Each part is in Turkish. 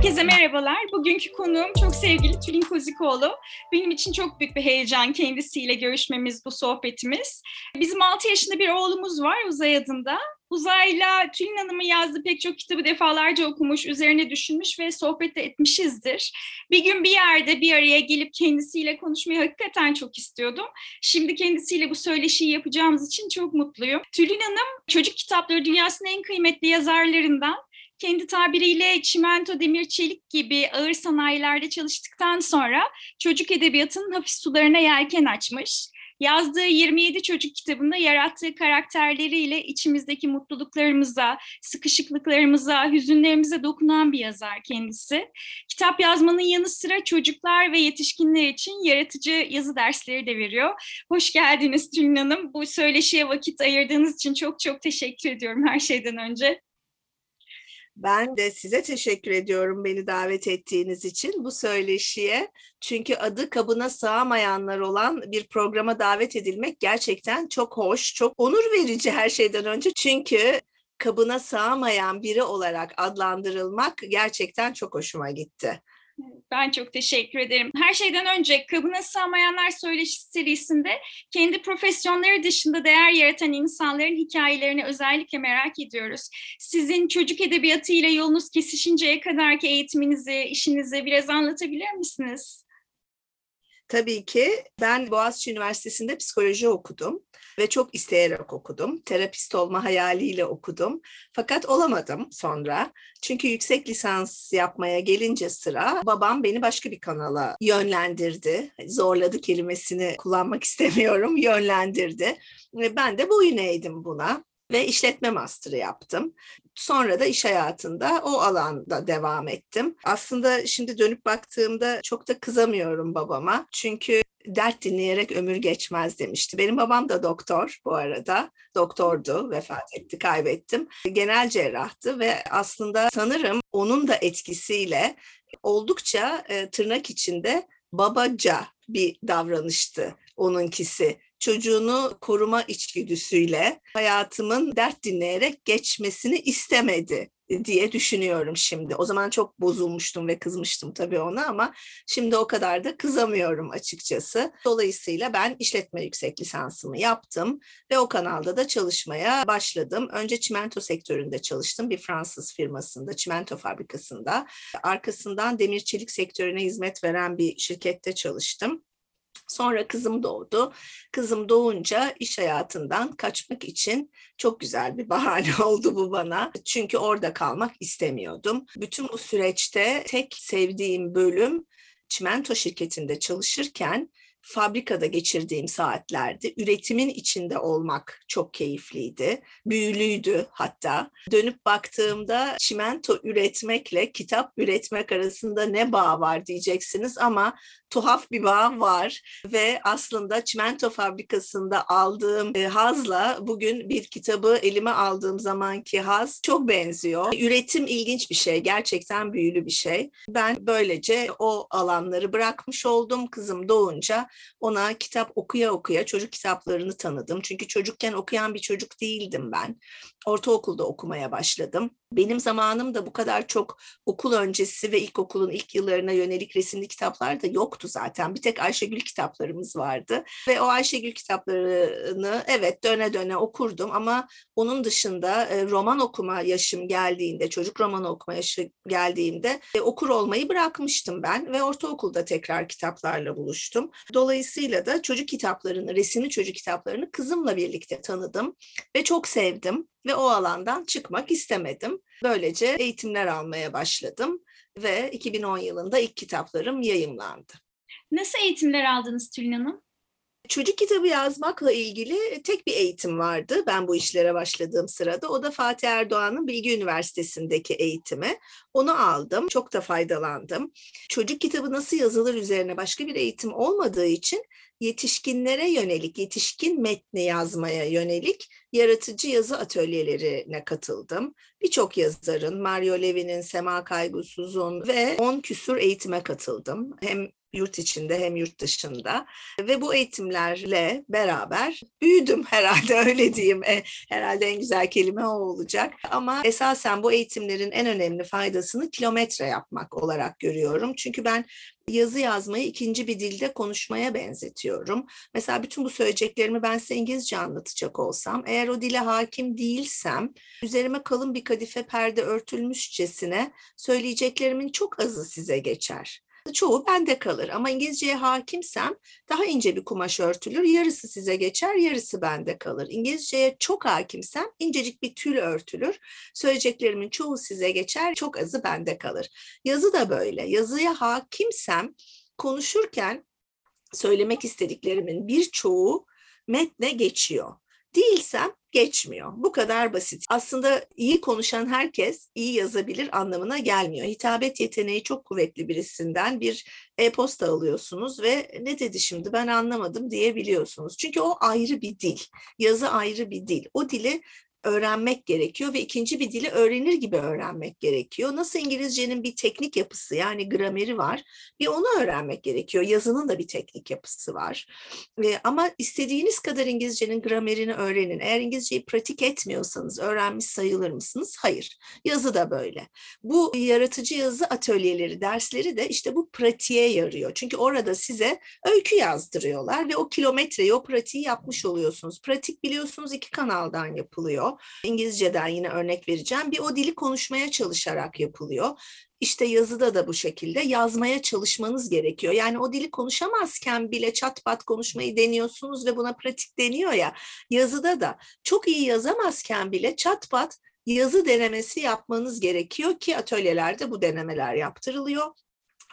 Herkese merhabalar. Bugünkü konuğum çok sevgili Tülin Kozikoğlu. Benim için çok büyük bir heyecan kendisiyle görüşmemiz, bu sohbetimiz. Bizim 6 yaşında bir oğlumuz var Uzay adında. Uzay'la Tülin Hanım'ın yazdığı pek çok kitabı defalarca okumuş, üzerine düşünmüş ve sohbet etmişizdir. Bir gün bir yerde bir araya gelip kendisiyle konuşmayı hakikaten çok istiyordum. Şimdi kendisiyle bu söyleşiyi yapacağımız için çok mutluyum. Tülin Hanım çocuk kitapları dünyasının en kıymetli yazarlarından kendi tabiriyle çimento, demir, çelik gibi ağır sanayilerde çalıştıktan sonra çocuk edebiyatının hafif sularına yelken açmış. Yazdığı 27 çocuk kitabında yarattığı karakterleriyle içimizdeki mutluluklarımıza, sıkışıklıklarımıza, hüzünlerimize dokunan bir yazar kendisi. Kitap yazmanın yanı sıra çocuklar ve yetişkinler için yaratıcı yazı dersleri de veriyor. Hoş geldiniz Tülin Hanım. Bu söyleşiye vakit ayırdığınız için çok çok teşekkür ediyorum her şeyden önce. Ben de size teşekkür ediyorum beni davet ettiğiniz için bu söyleşiye. Çünkü adı kabına sığamayanlar olan bir programa davet edilmek gerçekten çok hoş, çok onur verici her şeyden önce. Çünkü kabına sığamayan biri olarak adlandırılmak gerçekten çok hoşuma gitti. Ben çok teşekkür ederim. Her şeyden önce Kabına Sığmayanlar Söyleşi serisinde kendi profesyonları dışında değer yaratan insanların hikayelerini özellikle merak ediyoruz. Sizin çocuk edebiyatı ile yolunuz kesişinceye kadarki eğitiminizi, işinizi biraz anlatabilir misiniz? Tabii ki ben Boğaziçi Üniversitesi'nde psikoloji okudum ve çok isteyerek okudum. Terapist olma hayaliyle okudum. Fakat olamadım sonra. Çünkü yüksek lisans yapmaya gelince sıra babam beni başka bir kanala yönlendirdi. Zorladı kelimesini kullanmak istemiyorum, yönlendirdi. Ben de boyun eğdim buna ve işletme master'ı yaptım. Sonra da iş hayatında o alanda devam ettim. Aslında şimdi dönüp baktığımda çok da kızamıyorum babama. Çünkü dert dinleyerek ömür geçmez demişti. Benim babam da doktor bu arada. Doktordu, vefat etti, kaybettim. Genel cerrahtı ve aslında sanırım onun da etkisiyle oldukça e, tırnak içinde babaca bir davranıştı onunkisi çocuğunu koruma içgüdüsüyle hayatımın dert dinleyerek geçmesini istemedi diye düşünüyorum şimdi. O zaman çok bozulmuştum ve kızmıştım tabii ona ama şimdi o kadar da kızamıyorum açıkçası. Dolayısıyla ben işletme yüksek lisansımı yaptım ve o kanalda da çalışmaya başladım. Önce çimento sektöründe çalıştım bir Fransız firmasında, çimento fabrikasında. Arkasından demir çelik sektörüne hizmet veren bir şirkette çalıştım. Sonra kızım doğdu. Kızım doğunca iş hayatından kaçmak için çok güzel bir bahane oldu bu bana. Çünkü orada kalmak istemiyordum. Bütün bu süreçte tek sevdiğim bölüm çimento şirketinde çalışırken fabrikada geçirdiğim saatlerde üretimin içinde olmak çok keyifliydi. Büyülüydü hatta. Dönüp baktığımda çimento üretmekle kitap üretmek arasında ne bağ var diyeceksiniz ama tuhaf bir bağ var ve aslında çimento fabrikasında aldığım e, hazla bugün bir kitabı elime aldığım zamanki haz çok benziyor. Üretim ilginç bir şey, gerçekten büyülü bir şey. Ben böylece o alanları bırakmış oldum. Kızım doğunca ona kitap okuya okuya çocuk kitaplarını tanıdım. Çünkü çocukken okuyan bir çocuk değildim ben. Ortaokulda okumaya başladım. Benim zamanım da bu kadar çok okul öncesi ve ilkokulun ilk yıllarına yönelik resimli kitaplar da yoktu zaten. Bir tek Ayşegül kitaplarımız vardı. Ve o Ayşegül kitaplarını evet döne döne okurdum ama onun dışında e, roman okuma yaşım geldiğinde, çocuk romanı okuma yaşı geldiğinde e, okur olmayı bırakmıştım ben ve ortaokulda tekrar kitaplarla buluştum. Dolayısıyla da çocuk kitaplarını, resimli çocuk kitaplarını kızımla birlikte tanıdım ve çok sevdim ve o alandan çıkmak istemedim. Böylece eğitimler almaya başladım ve 2010 yılında ilk kitaplarım yayımlandı. Nasıl eğitimler aldınız Tülin Hanım? Çocuk kitabı yazmakla ilgili tek bir eğitim vardı ben bu işlere başladığım sırada. O da Fatih Erdoğan'ın Bilgi Üniversitesi'ndeki eğitimi. Onu aldım, çok da faydalandım. Çocuk kitabı nasıl yazılır üzerine başka bir eğitim olmadığı için yetişkinlere yönelik, yetişkin metni yazmaya yönelik yaratıcı yazı atölyelerine katıldım. Birçok yazarın, Mario Levy'nin, Sema Kaygusuz'un ve 10 küsur eğitime katıldım. Hem yurt içinde hem yurt dışında ve bu eğitimlerle beraber büyüdüm herhalde öyle diyeyim. E, herhalde en güzel kelime o olacak. Ama esasen bu eğitimlerin en önemli faydasını kilometre yapmak olarak görüyorum. Çünkü ben yazı yazmayı ikinci bir dilde konuşmaya benzetiyorum. Mesela bütün bu söyleyeceklerimi ben size İngilizce anlatacak olsam, eğer o dile hakim değilsem, üzerime kalın bir kadife perde örtülmüşçesine söyleyeceklerimin çok azı size geçer. Çoğu bende kalır ama İngilizceye hakimsem daha ince bir kumaş örtülür, yarısı size geçer, yarısı bende kalır. İngilizceye çok hakimsem incecik bir tül örtülür, söyleyeceklerimin çoğu size geçer, çok azı bende kalır. Yazı da böyle. Yazıya hakimsem konuşurken söylemek istediklerimin birçoğu metne geçiyor. Değilsem geçmiyor. Bu kadar basit. Aslında iyi konuşan herkes iyi yazabilir anlamına gelmiyor. Hitabet yeteneği çok kuvvetli birisinden bir e-posta alıyorsunuz ve ne dedi şimdi ben anlamadım diyebiliyorsunuz. Çünkü o ayrı bir dil. Yazı ayrı bir dil. O dili öğrenmek gerekiyor ve ikinci bir dili öğrenir gibi öğrenmek gerekiyor. Nasıl İngilizcenin bir teknik yapısı yani grameri var. Bir onu öğrenmek gerekiyor. Yazının da bir teknik yapısı var. E, ama istediğiniz kadar İngilizcenin gramerini öğrenin. Eğer İngilizceyi pratik etmiyorsanız öğrenmiş sayılır mısınız? Hayır. Yazı da böyle. Bu yaratıcı yazı atölyeleri, dersleri de işte bu pratiğe yarıyor. Çünkü orada size öykü yazdırıyorlar ve o kilometreyi, o pratiği yapmış oluyorsunuz. Pratik biliyorsunuz iki kanaldan yapılıyor. İngilizceden yine örnek vereceğim. Bir o dili konuşmaya çalışarak yapılıyor. İşte yazıda da bu şekilde yazmaya çalışmanız gerekiyor. Yani o dili konuşamazken bile çat pat konuşmayı deniyorsunuz ve buna pratik deniyor ya. Yazıda da çok iyi yazamazken bile çat pat yazı denemesi yapmanız gerekiyor ki atölyelerde bu denemeler yaptırılıyor.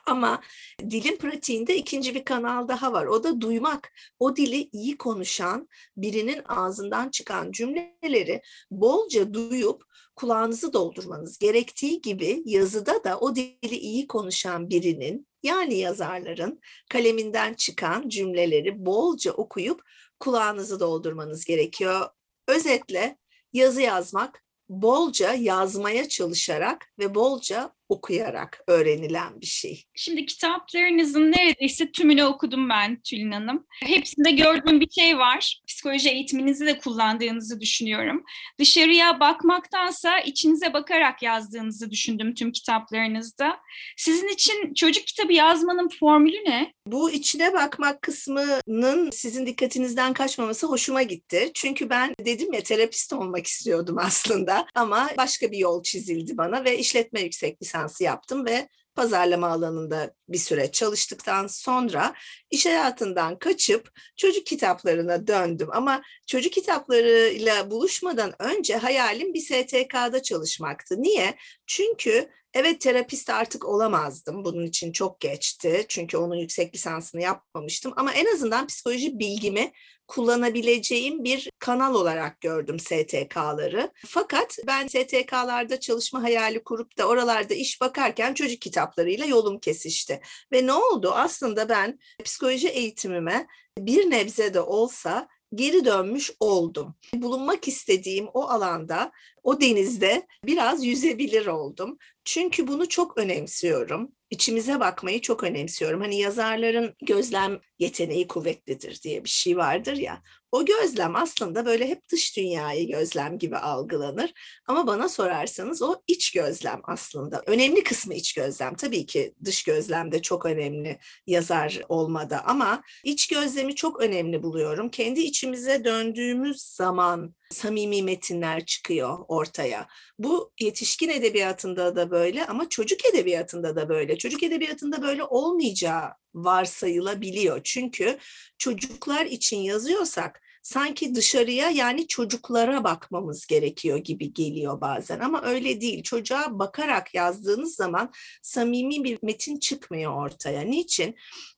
Ama dilin pratiğinde ikinci bir kanal daha var. O da duymak. O dili iyi konuşan birinin ağzından çıkan cümleleri bolca duyup kulağınızı doldurmanız gerektiği gibi yazıda da o dili iyi konuşan birinin yani yazarların kaleminden çıkan cümleleri bolca okuyup kulağınızı doldurmanız gerekiyor. Özetle yazı yazmak bolca yazmaya çalışarak ve bolca okuyarak öğrenilen bir şey. Şimdi kitaplarınızın neredeyse tümünü okudum ben Tülin Hanım. Hepsinde gördüğüm bir şey var. Psikoloji eğitiminizi de kullandığınızı düşünüyorum. Dışarıya bakmaktansa içinize bakarak yazdığınızı düşündüm tüm kitaplarınızda. Sizin için çocuk kitabı yazmanın formülü ne? Bu içine bakmak kısmının sizin dikkatinizden kaçmaması hoşuma gitti. Çünkü ben dedim ya terapist olmak istiyordum aslında ama başka bir yol çizildi bana ve işletme yüksek lisans lisansı yaptım ve pazarlama alanında bir süre çalıştıktan sonra iş hayatından kaçıp çocuk kitaplarına döndüm. Ama çocuk kitaplarıyla buluşmadan önce hayalim bir STK'da çalışmaktı. Niye? Çünkü evet terapist artık olamazdım. Bunun için çok geçti. Çünkü onun yüksek lisansını yapmamıştım. Ama en azından psikoloji bilgimi kullanabileceğim bir kanal olarak gördüm STK'ları. Fakat ben STK'larda çalışma hayali kurup da oralarda iş bakarken çocuk kitaplarıyla yolum kesişti. Ve ne oldu? Aslında ben psikoloji eğitimime bir nebze de olsa geri dönmüş oldum. Bulunmak istediğim o alanda, o denizde biraz yüzebilir oldum. Çünkü bunu çok önemsiyorum. İçimize bakmayı çok önemsiyorum. Hani yazarların gözlem yeteneği kuvvetlidir diye bir şey vardır ya. O gözlem aslında böyle hep dış dünyayı gözlem gibi algılanır. Ama bana sorarsanız o iç gözlem aslında. Önemli kısmı iç gözlem. Tabii ki dış gözlem de çok önemli yazar olmada ama iç gözlemi çok önemli buluyorum. Kendi içimize döndüğümüz zaman samimi metinler çıkıyor ortaya. Bu yetişkin edebiyatında da böyle ama çocuk edebiyatında da böyle. Çocuk edebiyatında böyle olmayacağı varsayılabiliyor. Çünkü çocuklar için yazıyorsak sanki dışarıya yani çocuklara bakmamız gerekiyor gibi geliyor bazen ama öyle değil. Çocuğa bakarak yazdığınız zaman samimi bir metin çıkmıyor ortaya. Niçin?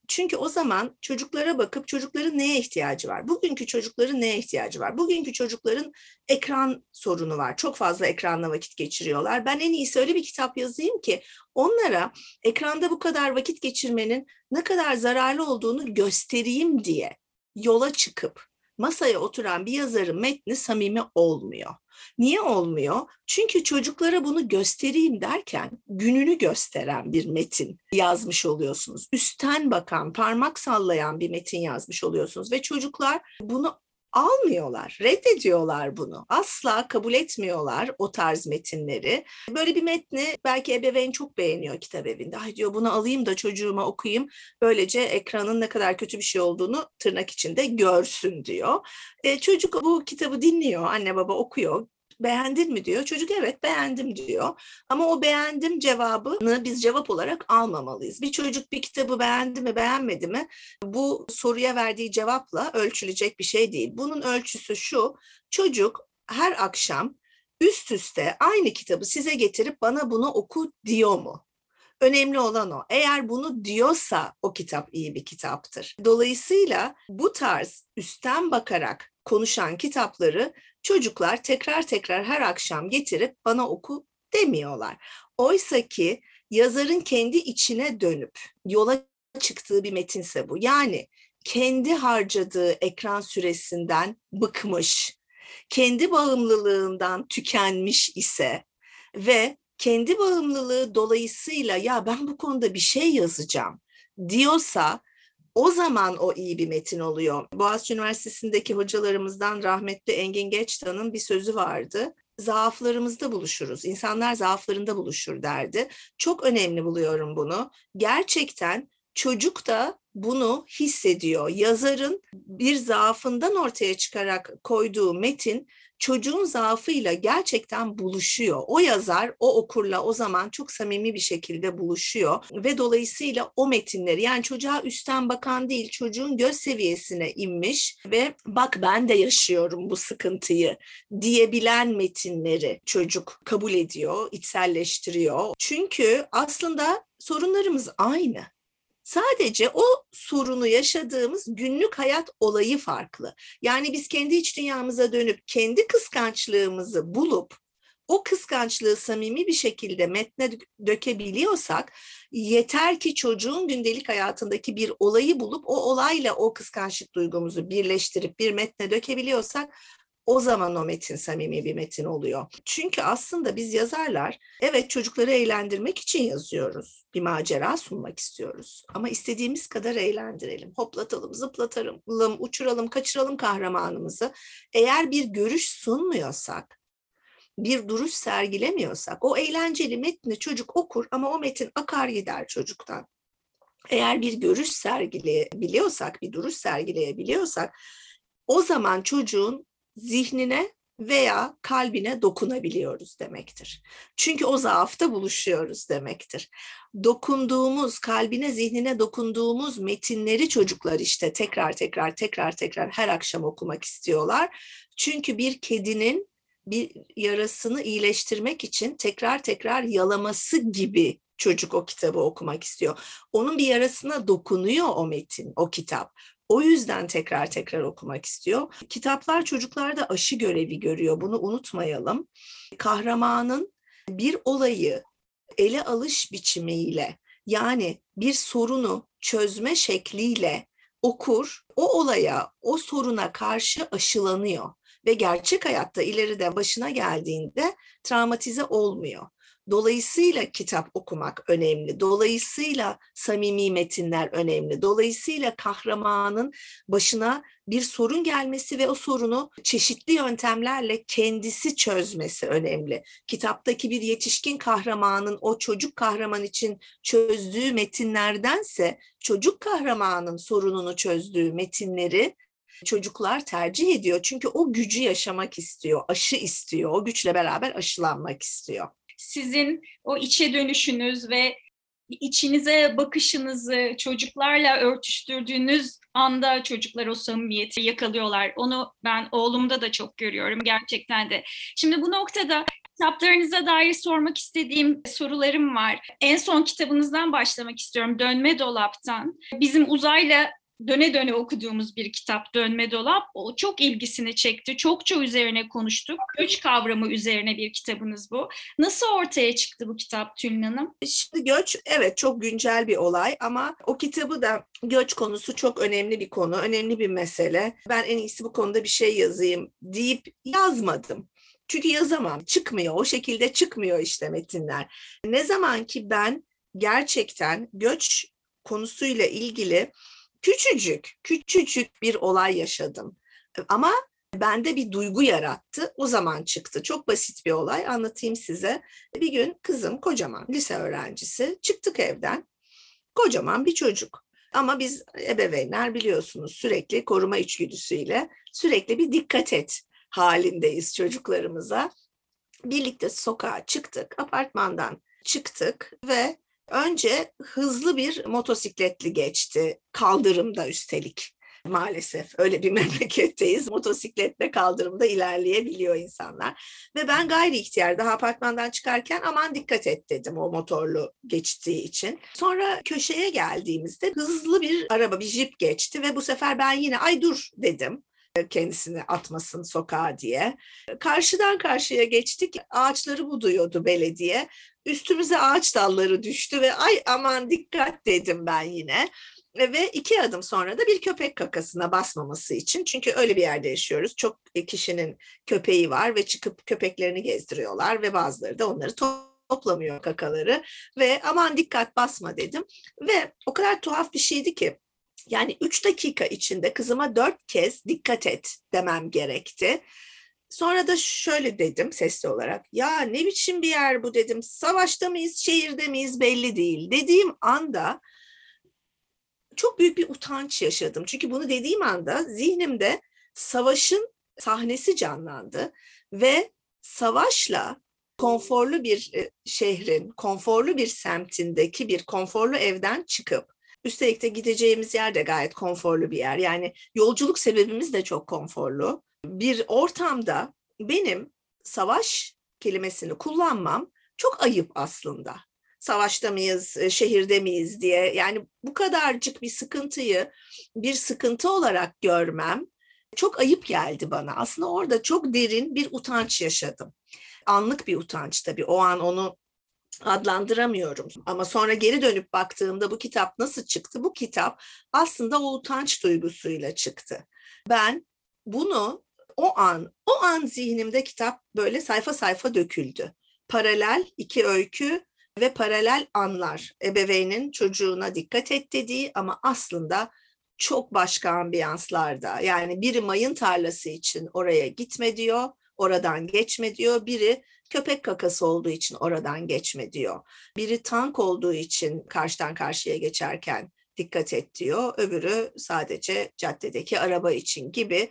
Çünkü o zaman çocuklara bakıp çocukların neye ihtiyacı var? Bugünkü çocukların neye ihtiyacı var? Bugünkü çocukların ekran sorunu var. Çok fazla ekranla vakit geçiriyorlar. Ben en iyisi öyle bir kitap yazayım ki onlara ekranda bu kadar vakit geçirmenin ne kadar zararlı olduğunu göstereyim diye yola çıkıp masaya oturan bir yazarın metni samimi olmuyor. Niye olmuyor? Çünkü çocuklara bunu göstereyim derken gününü gösteren bir metin yazmış oluyorsunuz. Üstten bakan, parmak sallayan bir metin yazmış oluyorsunuz ve çocuklar bunu almıyorlar, reddediyorlar bunu. Asla kabul etmiyorlar o tarz metinleri. Böyle bir metni belki ebeveyn çok beğeniyor kitap evinde. Ay diyor bunu alayım da çocuğuma okuyayım. Böylece ekranın ne kadar kötü bir şey olduğunu tırnak içinde görsün diyor. E, çocuk bu kitabı dinliyor, anne baba okuyor beğendin mi diyor. Çocuk evet beğendim diyor. Ama o beğendim cevabını biz cevap olarak almamalıyız. Bir çocuk bir kitabı beğendi mi beğenmedi mi bu soruya verdiği cevapla ölçülecek bir şey değil. Bunun ölçüsü şu çocuk her akşam üst üste aynı kitabı size getirip bana bunu oku diyor mu? Önemli olan o. Eğer bunu diyorsa o kitap iyi bir kitaptır. Dolayısıyla bu tarz üstten bakarak konuşan kitapları çocuklar tekrar tekrar her akşam getirip bana oku demiyorlar. Oysa ki yazarın kendi içine dönüp yola çıktığı bir metinse bu. Yani kendi harcadığı ekran süresinden bıkmış, kendi bağımlılığından tükenmiş ise ve kendi bağımlılığı dolayısıyla ya ben bu konuda bir şey yazacağım diyorsa o zaman o iyi bir metin oluyor. Boğaziçi Üniversitesi'ndeki hocalarımızdan rahmetli Engin Geçtan'ın bir sözü vardı. Zaaflarımızda buluşuruz. İnsanlar zaaflarında buluşur derdi. Çok önemli buluyorum bunu. Gerçekten çocuk da bunu hissediyor. Yazarın bir zaafından ortaya çıkarak koyduğu metin çocuğun zaafıyla gerçekten buluşuyor. O yazar o okurla o zaman çok samimi bir şekilde buluşuyor ve dolayısıyla o metinleri yani çocuğa üstten bakan değil çocuğun göz seviyesine inmiş ve bak ben de yaşıyorum bu sıkıntıyı diyebilen metinleri çocuk kabul ediyor, içselleştiriyor. Çünkü aslında sorunlarımız aynı. Sadece o sorunu yaşadığımız günlük hayat olayı farklı. Yani biz kendi iç dünyamıza dönüp kendi kıskançlığımızı bulup o kıskançlığı samimi bir şekilde metne dökebiliyorsak yeter ki çocuğun gündelik hayatındaki bir olayı bulup o olayla o kıskançlık duygumuzu birleştirip bir metne dökebiliyorsak o zaman o metin samimi bir metin oluyor. Çünkü aslında biz yazarlar evet çocukları eğlendirmek için yazıyoruz. Bir macera sunmak istiyoruz. Ama istediğimiz kadar eğlendirelim. Hoplatalım, zıplatalım, uçuralım, kaçıralım kahramanımızı. Eğer bir görüş sunmuyorsak, bir duruş sergilemiyorsak o eğlenceli metni çocuk okur ama o metin akar gider çocuktan. Eğer bir görüş sergileyebiliyorsak, bir duruş sergileyebiliyorsak o zaman çocuğun zihnine veya kalbine dokunabiliyoruz demektir. Çünkü o zaafta buluşuyoruz demektir. Dokunduğumuz, kalbine, zihnine dokunduğumuz metinleri çocuklar işte tekrar tekrar tekrar tekrar her akşam okumak istiyorlar. Çünkü bir kedinin bir yarasını iyileştirmek için tekrar tekrar yalaması gibi çocuk o kitabı okumak istiyor. Onun bir yarasına dokunuyor o metin, o kitap. O yüzden tekrar tekrar okumak istiyor. Kitaplar çocuklarda aşı görevi görüyor. Bunu unutmayalım. Kahramanın bir olayı ele alış biçimiyle yani bir sorunu çözme şekliyle okur, o olaya, o soruna karşı aşılanıyor ve gerçek hayatta ileride başına geldiğinde travmatize olmuyor. Dolayısıyla kitap okumak önemli. Dolayısıyla samimi metinler önemli. Dolayısıyla kahramanın başına bir sorun gelmesi ve o sorunu çeşitli yöntemlerle kendisi çözmesi önemli. Kitaptaki bir yetişkin kahramanın o çocuk kahraman için çözdüğü metinlerdense çocuk kahramanın sorununu çözdüğü metinleri çocuklar tercih ediyor. Çünkü o gücü yaşamak istiyor, aşı istiyor, o güçle beraber aşılanmak istiyor sizin o içe dönüşünüz ve içinize bakışınızı çocuklarla örtüştürdüğünüz anda çocuklar o samimiyeti yakalıyorlar. Onu ben oğlumda da çok görüyorum gerçekten de. Şimdi bu noktada kitaplarınıza dair sormak istediğim sorularım var. En son kitabınızdan başlamak istiyorum. Dönme Dolap'tan. Bizim uzayla döne döne okuduğumuz bir kitap Dönme Dolap. O çok ilgisini çekti. Çokça üzerine konuştuk. Göç kavramı üzerine bir kitabınız bu. Nasıl ortaya çıktı bu kitap Tülin Hanım? Şimdi göç evet çok güncel bir olay ama o kitabı da göç konusu çok önemli bir konu, önemli bir mesele. Ben en iyisi bu konuda bir şey yazayım deyip yazmadım. Çünkü yazamam, çıkmıyor. O şekilde çıkmıyor işte metinler. Ne zaman ki ben gerçekten göç konusuyla ilgili küçücük, küçücük bir olay yaşadım. Ama bende bir duygu yarattı. O zaman çıktı. Çok basit bir olay. Anlatayım size. Bir gün kızım kocaman lise öğrencisi. Çıktık evden. Kocaman bir çocuk. Ama biz ebeveynler biliyorsunuz sürekli koruma içgüdüsüyle sürekli bir dikkat et halindeyiz çocuklarımıza. Birlikte sokağa çıktık, apartmandan çıktık ve önce hızlı bir motosikletli geçti kaldırımda üstelik. Maalesef öyle bir memleketteyiz. Motosikletle kaldırımda ilerleyebiliyor insanlar. Ve ben gayri ihtiyar daha apartmandan çıkarken aman dikkat et dedim o motorlu geçtiği için. Sonra köşeye geldiğimizde hızlı bir araba, bir jip geçti ve bu sefer ben yine ay dur dedim kendisini atmasın sokağa diye. Karşıdan karşıya geçtik. Ağaçları buduyordu belediye. Üstümüze ağaç dalları düştü ve ay aman dikkat dedim ben yine. Ve iki adım sonra da bir köpek kakasına basmaması için. Çünkü öyle bir yerde yaşıyoruz. Çok kişinin köpeği var ve çıkıp köpeklerini gezdiriyorlar ve bazıları da onları toplamıyor kakaları. Ve aman dikkat basma dedim. Ve o kadar tuhaf bir şeydi ki yani üç dakika içinde kızıma dört kez dikkat et demem gerekti. Sonra da şöyle dedim sesli olarak. Ya ne biçim bir yer bu dedim. Savaşta mıyız, şehirde miyiz belli değil. Dediğim anda çok büyük bir utanç yaşadım. Çünkü bunu dediğim anda zihnimde savaşın sahnesi canlandı ve savaşla konforlu bir e, şehrin, konforlu bir semtindeki bir konforlu evden çıkıp üstelik de gideceğimiz yer de gayet konforlu bir yer. Yani yolculuk sebebimiz de çok konforlu. Bir ortamda benim savaş kelimesini kullanmam çok ayıp aslında savaşta mıyız, e, şehirde miyiz diye. Yani bu kadarcık bir sıkıntıyı bir sıkıntı olarak görmem çok ayıp geldi bana. Aslında orada çok derin bir utanç yaşadım. Anlık bir utanç tabii. O an onu adlandıramıyorum. Ama sonra geri dönüp baktığımda bu kitap nasıl çıktı? Bu kitap aslında o utanç duygusuyla çıktı. Ben bunu o an, o an zihnimde kitap böyle sayfa sayfa döküldü. Paralel iki öykü ve paralel anlar. Ebeveynin çocuğuna dikkat et dediği ama aslında çok başka ambiyanslarda. Yani biri mayın tarlası için oraya gitme diyor, oradan geçme diyor. Biri köpek kakası olduğu için oradan geçme diyor. Biri tank olduğu için karşıdan karşıya geçerken dikkat et diyor. Öbürü sadece caddedeki araba için gibi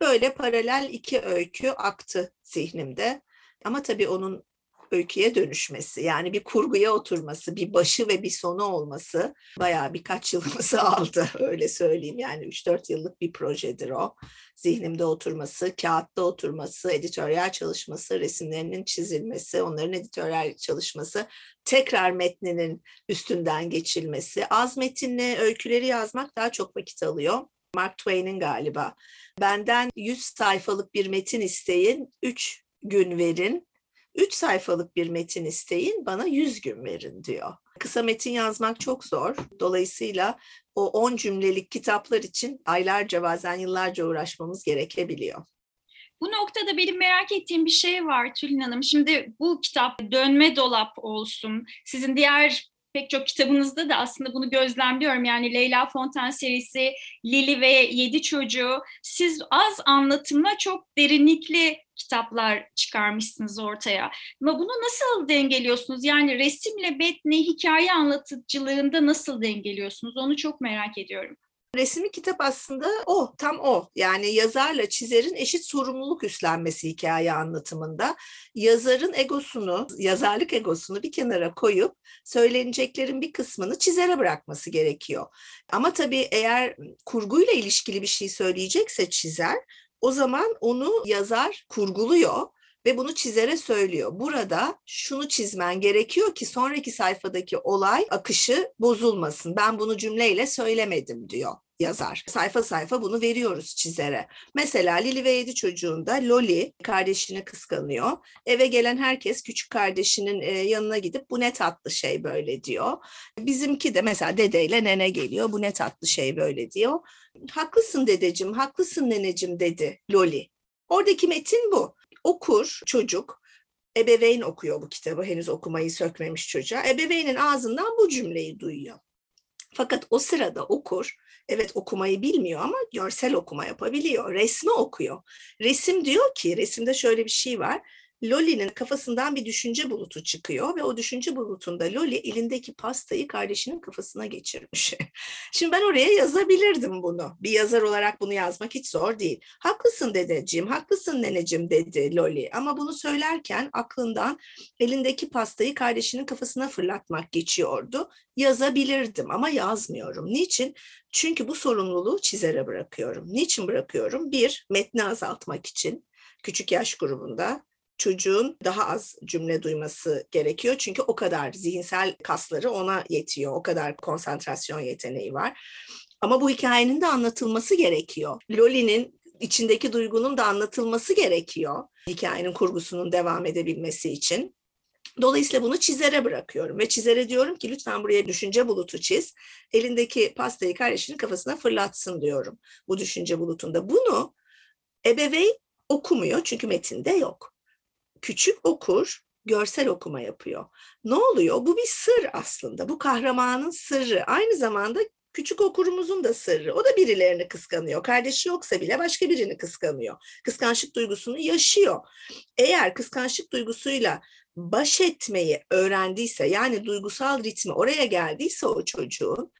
böyle paralel iki öykü aktı zihnimde. Ama tabii onun öyküye dönüşmesi yani bir kurguya oturması, bir başı ve bir sonu olması bayağı birkaç yılımızı aldı öyle söyleyeyim. Yani 3-4 yıllık bir projedir o. Zihnimde oturması, kağıtta oturması, editoryal çalışması, resimlerinin çizilmesi, onların editoryal çalışması, tekrar metninin üstünden geçilmesi. Az metinli öyküleri yazmak daha çok vakit alıyor. Mark Twain'in galiba. Benden 100 sayfalık bir metin isteyin, 3 gün verin, 3 sayfalık bir metin isteyin, bana 100 gün verin diyor. Kısa metin yazmak çok zor. Dolayısıyla o 10 cümlelik kitaplar için aylarca bazen yıllarca uğraşmamız gerekebiliyor. Bu noktada benim merak ettiğim bir şey var Tülin Hanım. Şimdi bu kitap dönme dolap olsun. Sizin diğer pek çok kitabınızda da aslında bunu gözlemliyorum. Yani Leyla Fonten serisi, Lili ve Yedi Çocuğu. Siz az anlatımla çok derinlikli kitaplar çıkarmışsınız ortaya. Ama bunu nasıl dengeliyorsunuz? Yani resimle metni hikaye anlatıcılığında nasıl dengeliyorsunuz? Onu çok merak ediyorum. Resmi kitap aslında o, tam o. Yani yazarla çizerin eşit sorumluluk üstlenmesi hikaye anlatımında. Yazarın egosunu, yazarlık egosunu bir kenara koyup söyleneceklerin bir kısmını çizere bırakması gerekiyor. Ama tabii eğer kurguyla ilişkili bir şey söyleyecekse çizer, o zaman onu yazar kurguluyor ve bunu çizere söylüyor. Burada şunu çizmen gerekiyor ki sonraki sayfadaki olay akışı bozulmasın. Ben bunu cümleyle söylemedim diyor yazar. Sayfa sayfa bunu veriyoruz çizere. Mesela Lili ve Yedi çocuğunda Loli kardeşini kıskanıyor. Eve gelen herkes küçük kardeşinin e, yanına gidip bu ne tatlı şey böyle diyor. Bizimki de mesela dedeyle nene geliyor. Bu ne tatlı şey böyle diyor. Haklısın dedeciğim, haklısın nenecim dedi Loli. Oradaki metin bu. Okur çocuk ebeveyn okuyor bu kitabı henüz okumayı sökmemiş çocuğa. Ebeveynin ağzından bu cümleyi duyuyor. Fakat o sırada okur, evet okumayı bilmiyor ama görsel okuma yapabiliyor. Resmi okuyor. Resim diyor ki, resimde şöyle bir şey var. Loli'nin kafasından bir düşünce bulutu çıkıyor ve o düşünce bulutunda Loli elindeki pastayı kardeşinin kafasına geçirmiş. Şimdi ben oraya yazabilirdim bunu. Bir yazar olarak bunu yazmak hiç zor değil. Haklısın dedeciğim, haklısın neneciğim dedi Loli. Ama bunu söylerken aklından elindeki pastayı kardeşinin kafasına fırlatmak geçiyordu. Yazabilirdim ama yazmıyorum. Niçin? Çünkü bu sorumluluğu çizere bırakıyorum. Niçin bırakıyorum? Bir, metni azaltmak için küçük yaş grubunda çocuğun daha az cümle duyması gerekiyor. Çünkü o kadar zihinsel kasları ona yetiyor. O kadar konsantrasyon yeteneği var. Ama bu hikayenin de anlatılması gerekiyor. Loli'nin içindeki duygunun da anlatılması gerekiyor. Hikayenin kurgusunun devam edebilmesi için. Dolayısıyla bunu çizere bırakıyorum ve çizere diyorum ki lütfen buraya düşünce bulutu çiz. Elindeki pastayı kardeşinin kafasına fırlatsın diyorum bu düşünce bulutunda. Bunu ebeveyn okumuyor çünkü metinde yok küçük okur görsel okuma yapıyor. Ne oluyor? Bu bir sır aslında. Bu kahramanın sırrı. Aynı zamanda küçük okurumuzun da sırrı. O da birilerini kıskanıyor. Kardeşi yoksa bile başka birini kıskanıyor. Kıskançlık duygusunu yaşıyor. Eğer kıskançlık duygusuyla baş etmeyi öğrendiyse yani duygusal ritmi oraya geldiyse o çocuğun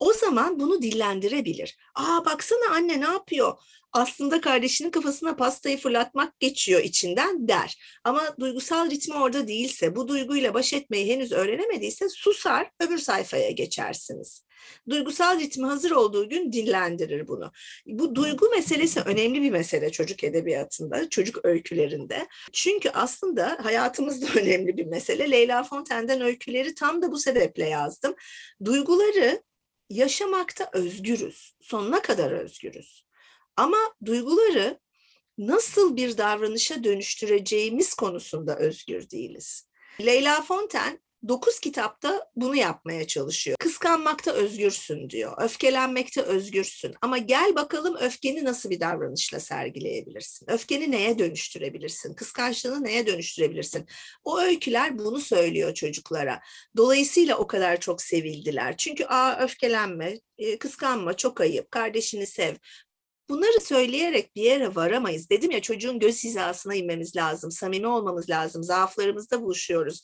o zaman bunu dillendirebilir. Aa baksana anne ne yapıyor? Aslında kardeşinin kafasına pastayı fırlatmak geçiyor içinden der. Ama duygusal ritmi orada değilse, bu duyguyla baş etmeyi henüz öğrenemediyse susar, öbür sayfaya geçersiniz. Duygusal ritmi hazır olduğu gün dillendirir bunu. Bu duygu meselesi önemli bir mesele çocuk edebiyatında, çocuk öykülerinde. Çünkü aslında hayatımızda önemli bir mesele. Leyla Fontaine'den öyküleri tam da bu sebeple yazdım. Duyguları yaşamakta özgürüz. Sonuna kadar özgürüz. Ama duyguları nasıl bir davranışa dönüştüreceğimiz konusunda özgür değiliz. Leyla Fonten dokuz kitapta bunu yapmaya çalışıyor. Kıskanmakta özgürsün diyor. Öfkelenmekte özgürsün. Ama gel bakalım öfkeni nasıl bir davranışla sergileyebilirsin? Öfkeni neye dönüştürebilirsin? Kıskançlığını neye dönüştürebilirsin? O öyküler bunu söylüyor çocuklara. Dolayısıyla o kadar çok sevildiler. Çünkü aa öfkelenme, e, kıskanma çok ayıp, kardeşini sev. Bunları söyleyerek bir yere varamayız. Dedim ya çocuğun göz hizasına inmemiz lazım, samimi olmamız lazım, zaaflarımızda buluşuyoruz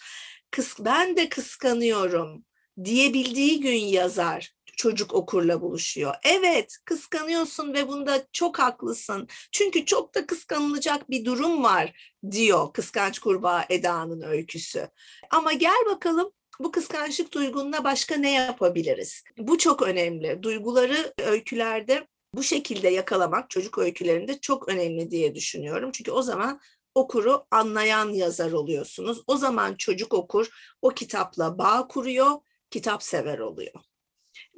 kıs ben de kıskanıyorum diyebildiği gün yazar çocuk okurla buluşuyor. Evet kıskanıyorsun ve bunda çok haklısın. Çünkü çok da kıskanılacak bir durum var diyor kıskanç kurbağa Eda'nın öyküsü. Ama gel bakalım bu kıskançlık duygununa başka ne yapabiliriz? Bu çok önemli. Duyguları öykülerde bu şekilde yakalamak çocuk öykülerinde çok önemli diye düşünüyorum. Çünkü o zaman okuru anlayan yazar oluyorsunuz. O zaman çocuk okur, o kitapla bağ kuruyor, kitap sever oluyor.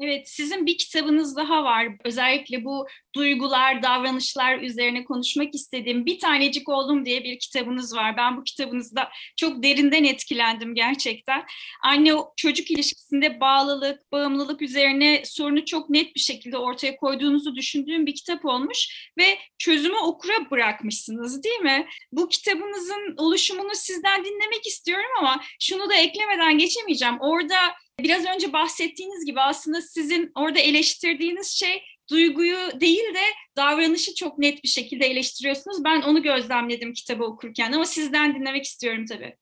Evet, sizin bir kitabınız daha var. Özellikle bu duygular, davranışlar üzerine konuşmak istediğim Bir Tanecik Oldum diye bir kitabınız var. Ben bu kitabınızda çok derinden etkilendim gerçekten. Anne çocuk ilişkisinde bağlılık, bağımlılık üzerine sorunu çok net bir şekilde ortaya koyduğunuzu düşündüğüm bir kitap olmuş ve çözümü okura bırakmışsınız değil mi? Bu kitabınızın oluşumunu sizden dinlemek istiyorum ama şunu da eklemeden geçemeyeceğim. Orada Biraz önce bahsettiğiniz gibi aslında sizin orada eleştirdiğiniz şey duyguyu değil de davranışı çok net bir şekilde eleştiriyorsunuz. Ben onu gözlemledim kitabı okurken ama sizden dinlemek istiyorum tabii.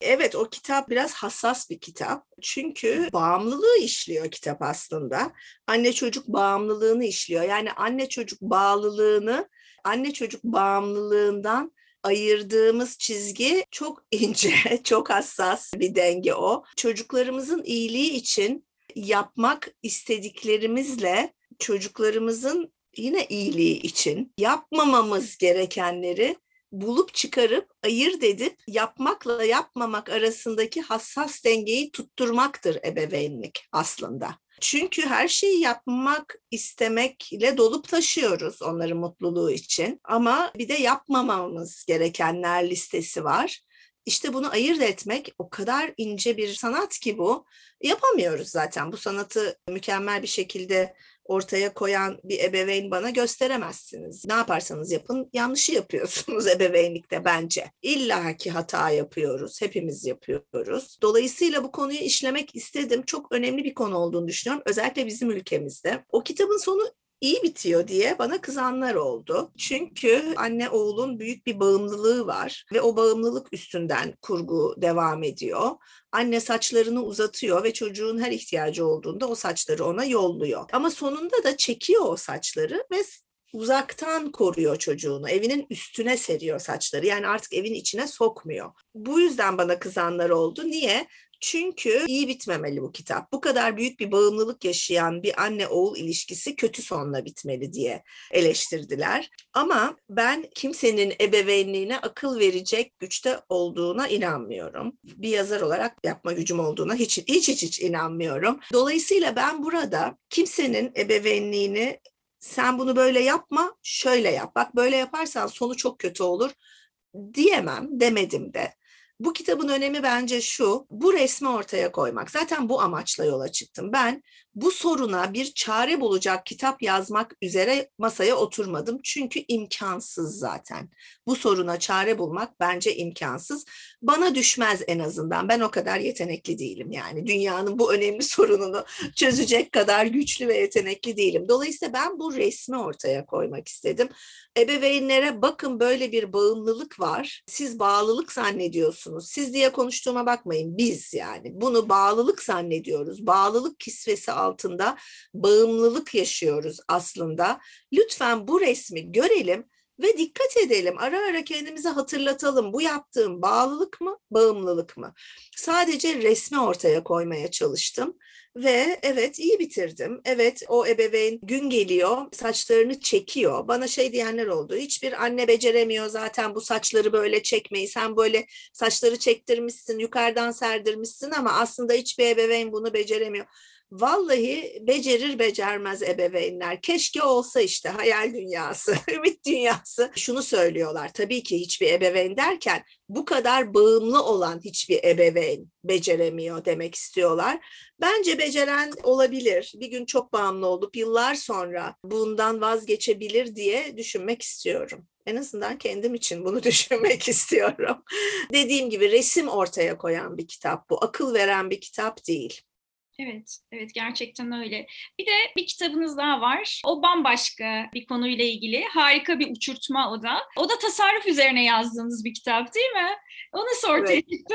Evet o kitap biraz hassas bir kitap. Çünkü bağımlılığı işliyor kitap aslında. Anne çocuk bağımlılığını işliyor. Yani anne çocuk bağlılığını anne çocuk bağımlılığından ayırdığımız çizgi çok ince, çok hassas bir denge o. Çocuklarımızın iyiliği için yapmak istediklerimizle çocuklarımızın yine iyiliği için yapmamamız gerekenleri bulup çıkarıp ayırt edip yapmakla yapmamak arasındaki hassas dengeyi tutturmaktır ebeveynlik aslında. Çünkü her şeyi yapmak istemekle dolup taşıyoruz onların mutluluğu için. Ama bir de yapmamamız gerekenler listesi var. İşte bunu ayırt etmek o kadar ince bir sanat ki bu. Yapamıyoruz zaten. Bu sanatı mükemmel bir şekilde ortaya koyan bir ebeveyn bana gösteremezsiniz. Ne yaparsanız yapın yanlışı yapıyorsunuz ebeveynlikte bence. İlla ki hata yapıyoruz. Hepimiz yapıyoruz. Dolayısıyla bu konuyu işlemek istedim. Çok önemli bir konu olduğunu düşünüyorum. Özellikle bizim ülkemizde. O kitabın sonu iyi bitiyor diye bana kızanlar oldu. Çünkü anne oğlun büyük bir bağımlılığı var ve o bağımlılık üstünden kurgu devam ediyor. Anne saçlarını uzatıyor ve çocuğun her ihtiyacı olduğunda o saçları ona yolluyor. Ama sonunda da çekiyor o saçları ve uzaktan koruyor çocuğunu. Evinin üstüne seriyor saçları. Yani artık evin içine sokmuyor. Bu yüzden bana kızanlar oldu. Niye? Çünkü iyi bitmemeli bu kitap. Bu kadar büyük bir bağımlılık yaşayan bir anne oğul ilişkisi kötü sonla bitmeli diye eleştirdiler. Ama ben kimsenin ebeveynliğine akıl verecek güçte olduğuna inanmıyorum. Bir yazar olarak yapma gücüm olduğuna hiç hiç hiç, hiç inanmıyorum. Dolayısıyla ben burada kimsenin ebeveynliğini sen bunu böyle yapma, şöyle yap. Bak böyle yaparsan sonu çok kötü olur diyemem, demedim de. Bu kitabın önemi bence şu, bu resmi ortaya koymak. Zaten bu amaçla yola çıktım. Ben bu soruna bir çare bulacak kitap yazmak üzere masaya oturmadım. Çünkü imkansız zaten. Bu soruna çare bulmak bence imkansız. Bana düşmez en azından. Ben o kadar yetenekli değilim yani. Dünyanın bu önemli sorununu çözecek kadar güçlü ve yetenekli değilim. Dolayısıyla ben bu resmi ortaya koymak istedim. Ebeveynlere bakın böyle bir bağımlılık var. Siz bağlılık zannediyorsunuz. Siz diye konuştuğuma bakmayın. Biz yani bunu bağlılık zannediyoruz. Bağlılık kisvesi altında bağımlılık yaşıyoruz aslında. Lütfen bu resmi görelim ve dikkat edelim. Ara ara kendimize hatırlatalım. Bu yaptığım bağlılık mı, bağımlılık mı? Sadece resmi ortaya koymaya çalıştım. Ve evet iyi bitirdim. Evet o ebeveyn gün geliyor saçlarını çekiyor. Bana şey diyenler oldu. Hiçbir anne beceremiyor zaten bu saçları böyle çekmeyi. Sen böyle saçları çektirmişsin, yukarıdan serdirmişsin ama aslında hiçbir ebeveyn bunu beceremiyor. Vallahi becerir becermez ebeveynler. Keşke olsa işte hayal dünyası, ümit dünyası. Şunu söylüyorlar tabii ki hiçbir ebeveyn derken bu kadar bağımlı olan hiçbir ebeveyn beceremiyor demek istiyorlar. Bence beceren olabilir. Bir gün çok bağımlı olup yıllar sonra bundan vazgeçebilir diye düşünmek istiyorum. En azından kendim için bunu düşünmek istiyorum. Dediğim gibi resim ortaya koyan bir kitap bu. Akıl veren bir kitap değil. Evet, evet gerçekten öyle. Bir de bir kitabınız daha var. O bambaşka bir konuyla ilgili. Harika bir uçurtma o da. O da tasarruf üzerine yazdığınız bir kitap değil mi? O nasıl ortaya evet. çıktı?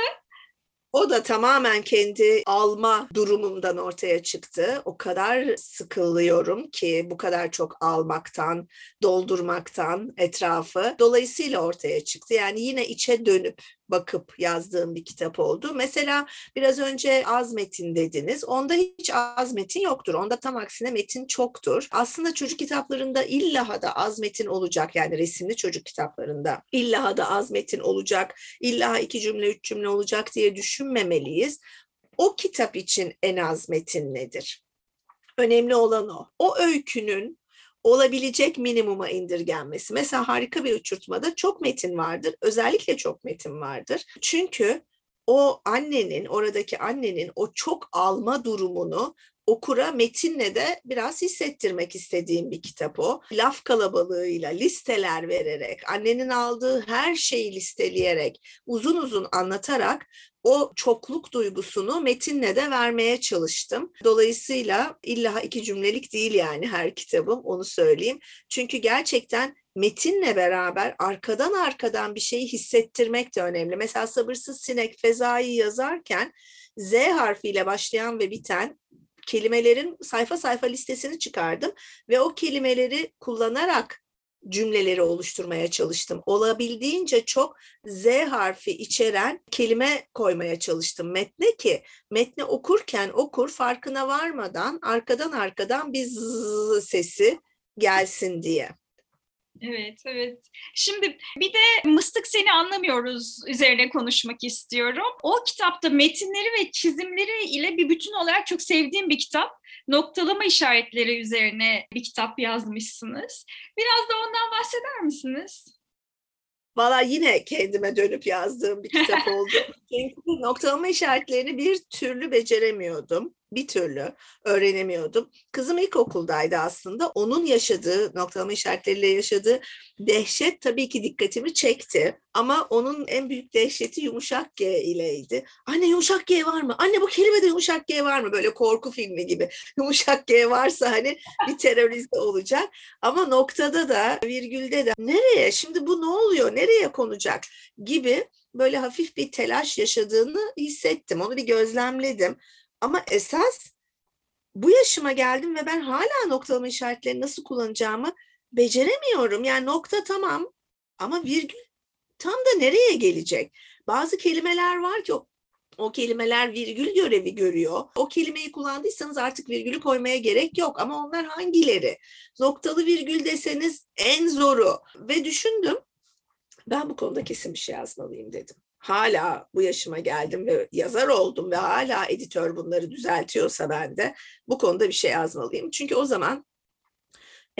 O da tamamen kendi alma durumumdan ortaya çıktı. O kadar sıkılıyorum ki bu kadar çok almaktan, doldurmaktan etrafı. Dolayısıyla ortaya çıktı. Yani yine içe dönüp bakıp yazdığım bir kitap oldu. Mesela biraz önce az metin dediniz. Onda hiç az metin yoktur. Onda tam aksine metin çoktur. Aslında çocuk kitaplarında illa da az metin olacak. Yani resimli çocuk kitaplarında illa da az metin olacak. İlla iki cümle, üç cümle olacak diye düşünmemeliyiz. O kitap için en az metin nedir? Önemli olan o. O öykünün olabilecek minimuma indirgenmesi. Mesela harika bir uçurtmada çok metin vardır. Özellikle çok metin vardır. Çünkü o annenin, oradaki annenin o çok alma durumunu okura metinle de biraz hissettirmek istediğim bir kitap o. Laf kalabalığıyla, listeler vererek, annenin aldığı her şeyi listeleyerek, uzun uzun anlatarak o çokluk duygusunu metinle de vermeye çalıştım. Dolayısıyla illa iki cümlelik değil yani her kitabım onu söyleyeyim. Çünkü gerçekten metinle beraber arkadan arkadan bir şeyi hissettirmek de önemli. Mesela Sabırsız Sinek Feza'yı yazarken Z harfiyle başlayan ve biten kelimelerin sayfa sayfa listesini çıkardım ve o kelimeleri kullanarak cümleleri oluşturmaya çalıştım. Olabildiğince çok Z harfi içeren kelime koymaya çalıştım metne ki metni okurken okur farkına varmadan arkadan arkadan bir zzz sesi gelsin diye. Evet, evet. Şimdi bir de Mıstık Seni Anlamıyoruz üzerine konuşmak istiyorum. O kitapta metinleri ve çizimleri ile bir bütün olarak çok sevdiğim bir kitap. Noktalama işaretleri üzerine bir kitap yazmışsınız. Biraz da ondan bahseder misiniz? Valla yine kendime dönüp yazdığım bir kitap oldu. Çünkü noktalama işaretlerini bir türlü beceremiyordum bir türlü öğrenemiyordum. Kızım ilkokuldaydı aslında. Onun yaşadığı, noktalama işaretleriyle yaşadığı dehşet tabii ki dikkatimi çekti. Ama onun en büyük dehşeti yumuşak G ileydi. Anne yumuşak G var mı? Anne bu kelimede yumuşak G var mı? Böyle korku filmi gibi. Yumuşak G varsa hani bir terörize olacak. Ama noktada da virgülde de nereye? Şimdi bu ne oluyor? Nereye konacak? Gibi böyle hafif bir telaş yaşadığını hissettim. Onu bir gözlemledim. Ama esas bu yaşıma geldim ve ben hala noktalama işaretlerini nasıl kullanacağımı beceremiyorum. Yani nokta tamam ama virgül tam da nereye gelecek? Bazı kelimeler var ki o, o kelimeler virgül görevi görüyor. O kelimeyi kullandıysanız artık virgülü koymaya gerek yok ama onlar hangileri? Noktalı virgül deseniz en zoru. Ve düşündüm ben bu konuda kesin bir şey yazmalıyım dedim hala bu yaşıma geldim ve yazar oldum ve hala editör bunları düzeltiyorsa ben de bu konuda bir şey yazmalıyım. Çünkü o zaman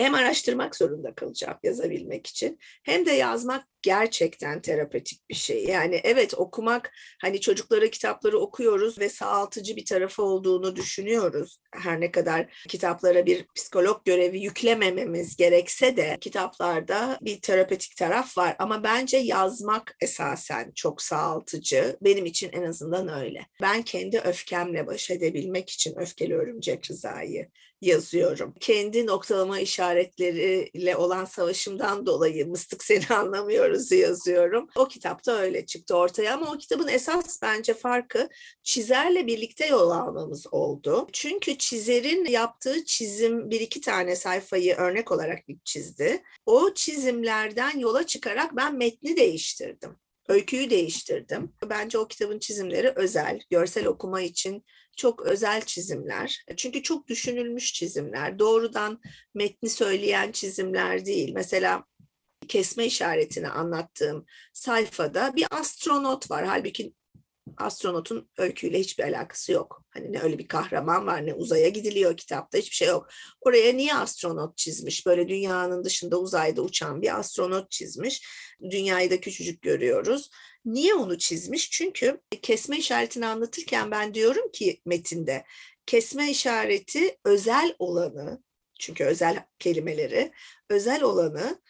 hem araştırmak zorunda kalacağım yazabilmek için hem de yazmak gerçekten terapötik bir şey. Yani evet okumak hani çocuklara kitapları okuyoruz ve sağaltıcı bir tarafı olduğunu düşünüyoruz. Her ne kadar kitaplara bir psikolog görevi yüklemememiz gerekse de kitaplarda bir terapötik taraf var ama bence yazmak esasen çok sağaltıcı. Benim için en azından öyle. Ben kendi öfkemle baş edebilmek için öfkeli örümcek rızayı yazıyorum. Kendi noktalama işaretleriyle olan savaşımdan dolayı mıstık seni anlamıyoruz yazıyorum. O kitapta öyle çıktı ortaya ama o kitabın esas bence farkı çizerle birlikte yol almamız oldu. Çünkü çizerin yaptığı çizim bir iki tane sayfayı örnek olarak çizdi. O çizimlerden yola çıkarak ben metni değiştirdim öyküyü değiştirdim. Bence o kitabın çizimleri özel, görsel okuma için çok özel çizimler. Çünkü çok düşünülmüş çizimler. Doğrudan metni söyleyen çizimler değil. Mesela kesme işaretini anlattığım sayfada bir astronot var. Halbuki astronotun öyküyle hiçbir alakası yok. Hani ne öyle bir kahraman var ne uzaya gidiliyor kitapta hiçbir şey yok. Oraya niye astronot çizmiş? Böyle dünyanın dışında uzayda uçan bir astronot çizmiş. Dünyayı da küçücük görüyoruz. Niye onu çizmiş? Çünkü kesme işaretini anlatırken ben diyorum ki metinde kesme işareti özel olanı çünkü özel kelimeleri özel olanı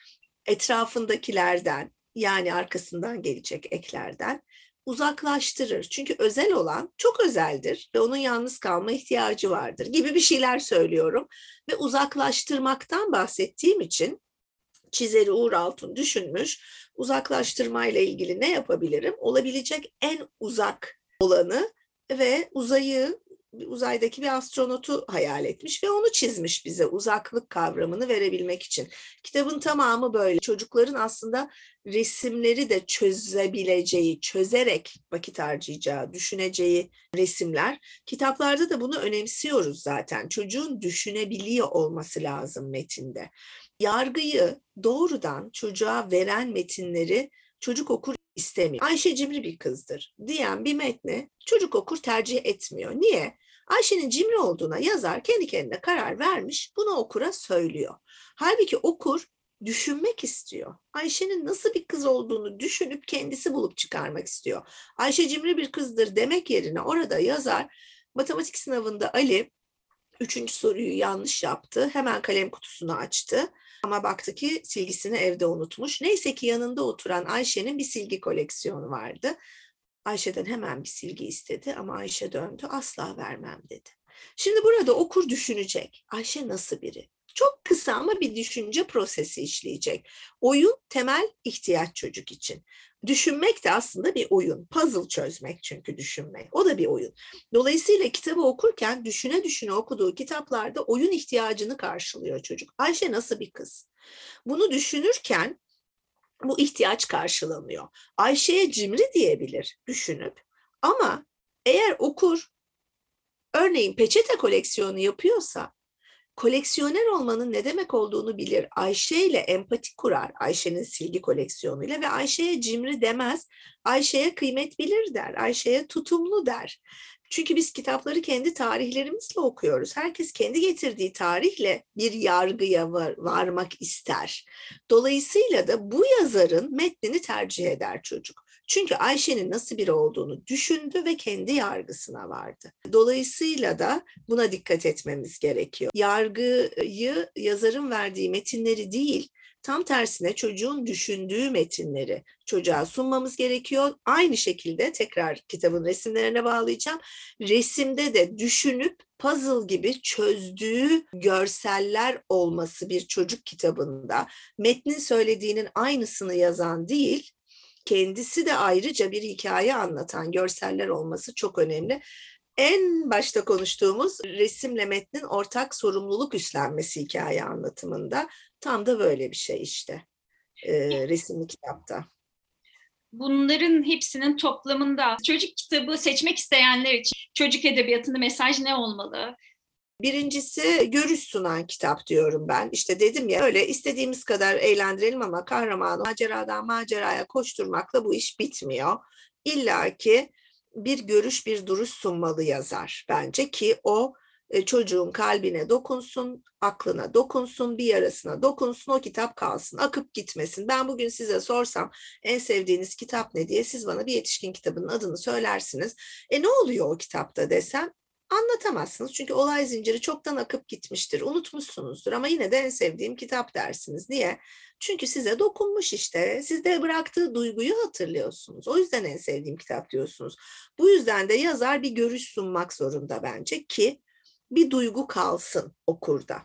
etrafındakilerden yani arkasından gelecek eklerden uzaklaştırır. Çünkü özel olan çok özeldir ve onun yalnız kalma ihtiyacı vardır gibi bir şeyler söylüyorum. Ve uzaklaştırmaktan bahsettiğim için çizeri Uğur Altun düşünmüş. Uzaklaştırmayla ilgili ne yapabilirim? Olabilecek en uzak olanı ve uzayı uzaydaki bir astronotu hayal etmiş ve onu çizmiş bize uzaklık kavramını verebilmek için. Kitabın tamamı böyle. Çocukların aslında resimleri de çözebileceği, çözerek vakit harcayacağı, düşüneceği resimler. Kitaplarda da bunu önemsiyoruz zaten. Çocuğun düşünebiliyor olması lazım metinde. Yargıyı doğrudan çocuğa veren metinleri çocuk okur istemiyor. Ayşe cimri bir kızdır diyen bir metni çocuk okur tercih etmiyor. Niye? Ayşe'nin cimri olduğuna yazar kendi kendine karar vermiş bunu okura söylüyor. Halbuki okur düşünmek istiyor. Ayşe'nin nasıl bir kız olduğunu düşünüp kendisi bulup çıkarmak istiyor. Ayşe cimri bir kızdır demek yerine orada yazar matematik sınavında Ali üçüncü soruyu yanlış yaptı. Hemen kalem kutusunu açtı. Ama baktı ki silgisini evde unutmuş. Neyse ki yanında oturan Ayşe'nin bir silgi koleksiyonu vardı. Ayşe'den hemen bir silgi istedi ama Ayşe döndü asla vermem dedi. Şimdi burada okur düşünecek. Ayşe nasıl biri? Çok kısa ama bir düşünce prosesi işleyecek. Oyun temel ihtiyaç çocuk için. Düşünmek de aslında bir oyun. Puzzle çözmek çünkü düşünmek. O da bir oyun. Dolayısıyla kitabı okurken düşüne düşüne okuduğu kitaplarda oyun ihtiyacını karşılıyor çocuk. Ayşe nasıl bir kız? Bunu düşünürken bu ihtiyaç karşılanıyor. Ayşe'ye cimri diyebilir düşünüp ama eğer okur örneğin peçete koleksiyonu yapıyorsa koleksiyoner olmanın ne demek olduğunu bilir. Ayşe ile empati kurar. Ayşe'nin silgi koleksiyonuyla ve Ayşe'ye cimri demez. Ayşe'ye kıymet bilir der. Ayşe'ye tutumlu der. Çünkü biz kitapları kendi tarihlerimizle okuyoruz. Herkes kendi getirdiği tarihle bir yargıya var, varmak ister. Dolayısıyla da bu yazarın metnini tercih eder çocuk. Çünkü Ayşe'nin nasıl biri olduğunu düşündü ve kendi yargısına vardı. Dolayısıyla da buna dikkat etmemiz gerekiyor. Yargıyı yazarın verdiği metinleri değil, tam tersine çocuğun düşündüğü metinleri çocuğa sunmamız gerekiyor. Aynı şekilde tekrar kitabın resimlerine bağlayacağım. Resimde de düşünüp puzzle gibi çözdüğü görseller olması bir çocuk kitabında metnin söylediğinin aynısını yazan değil, kendisi de ayrıca bir hikaye anlatan görseller olması çok önemli. En başta konuştuğumuz resimle metnin ortak sorumluluk üstlenmesi hikaye anlatımında tam da böyle bir şey işte e, resimli kitapta. Bunların hepsinin toplamında çocuk kitabı seçmek isteyenler için çocuk edebiyatında mesaj ne olmalı? Birincisi görüş sunan kitap diyorum ben. İşte dedim ya öyle istediğimiz kadar eğlendirelim ama kahramanı maceradan maceraya koşturmakla bu iş bitmiyor. İlla ki bir görüş, bir duruş sunmalı yazar bence ki o e, çocuğun kalbine dokunsun, aklına dokunsun, bir yarasına dokunsun, o kitap kalsın, akıp gitmesin. Ben bugün size sorsam en sevdiğiniz kitap ne diye siz bana bir yetişkin kitabının adını söylersiniz. E ne oluyor o kitapta desem anlatamazsınız. Çünkü olay zinciri çoktan akıp gitmiştir, unutmuşsunuzdur ama yine de en sevdiğim kitap dersiniz. Niye? Çünkü size dokunmuş işte. Sizde bıraktığı duyguyu hatırlıyorsunuz. O yüzden en sevdiğim kitap diyorsunuz. Bu yüzden de yazar bir görüş sunmak zorunda bence ki bir duygu kalsın okurda.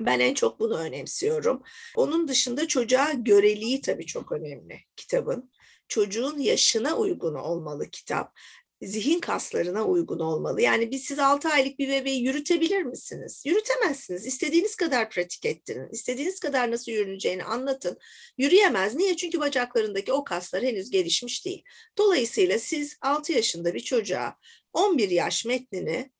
Ben en çok bunu önemsiyorum. Onun dışında çocuğa göreliği tabii çok önemli kitabın. Çocuğun yaşına uygun olmalı kitap zihin kaslarına uygun olmalı. Yani biz siz 6 aylık bir bebeği yürütebilir misiniz? Yürütemezsiniz. İstediğiniz kadar pratik ettirin. İstediğiniz kadar nasıl yürüneceğini anlatın. Yürüyemez. Niye? Çünkü bacaklarındaki o kaslar henüz gelişmiş değil. Dolayısıyla siz 6 yaşında bir çocuğa 11 yaş metnini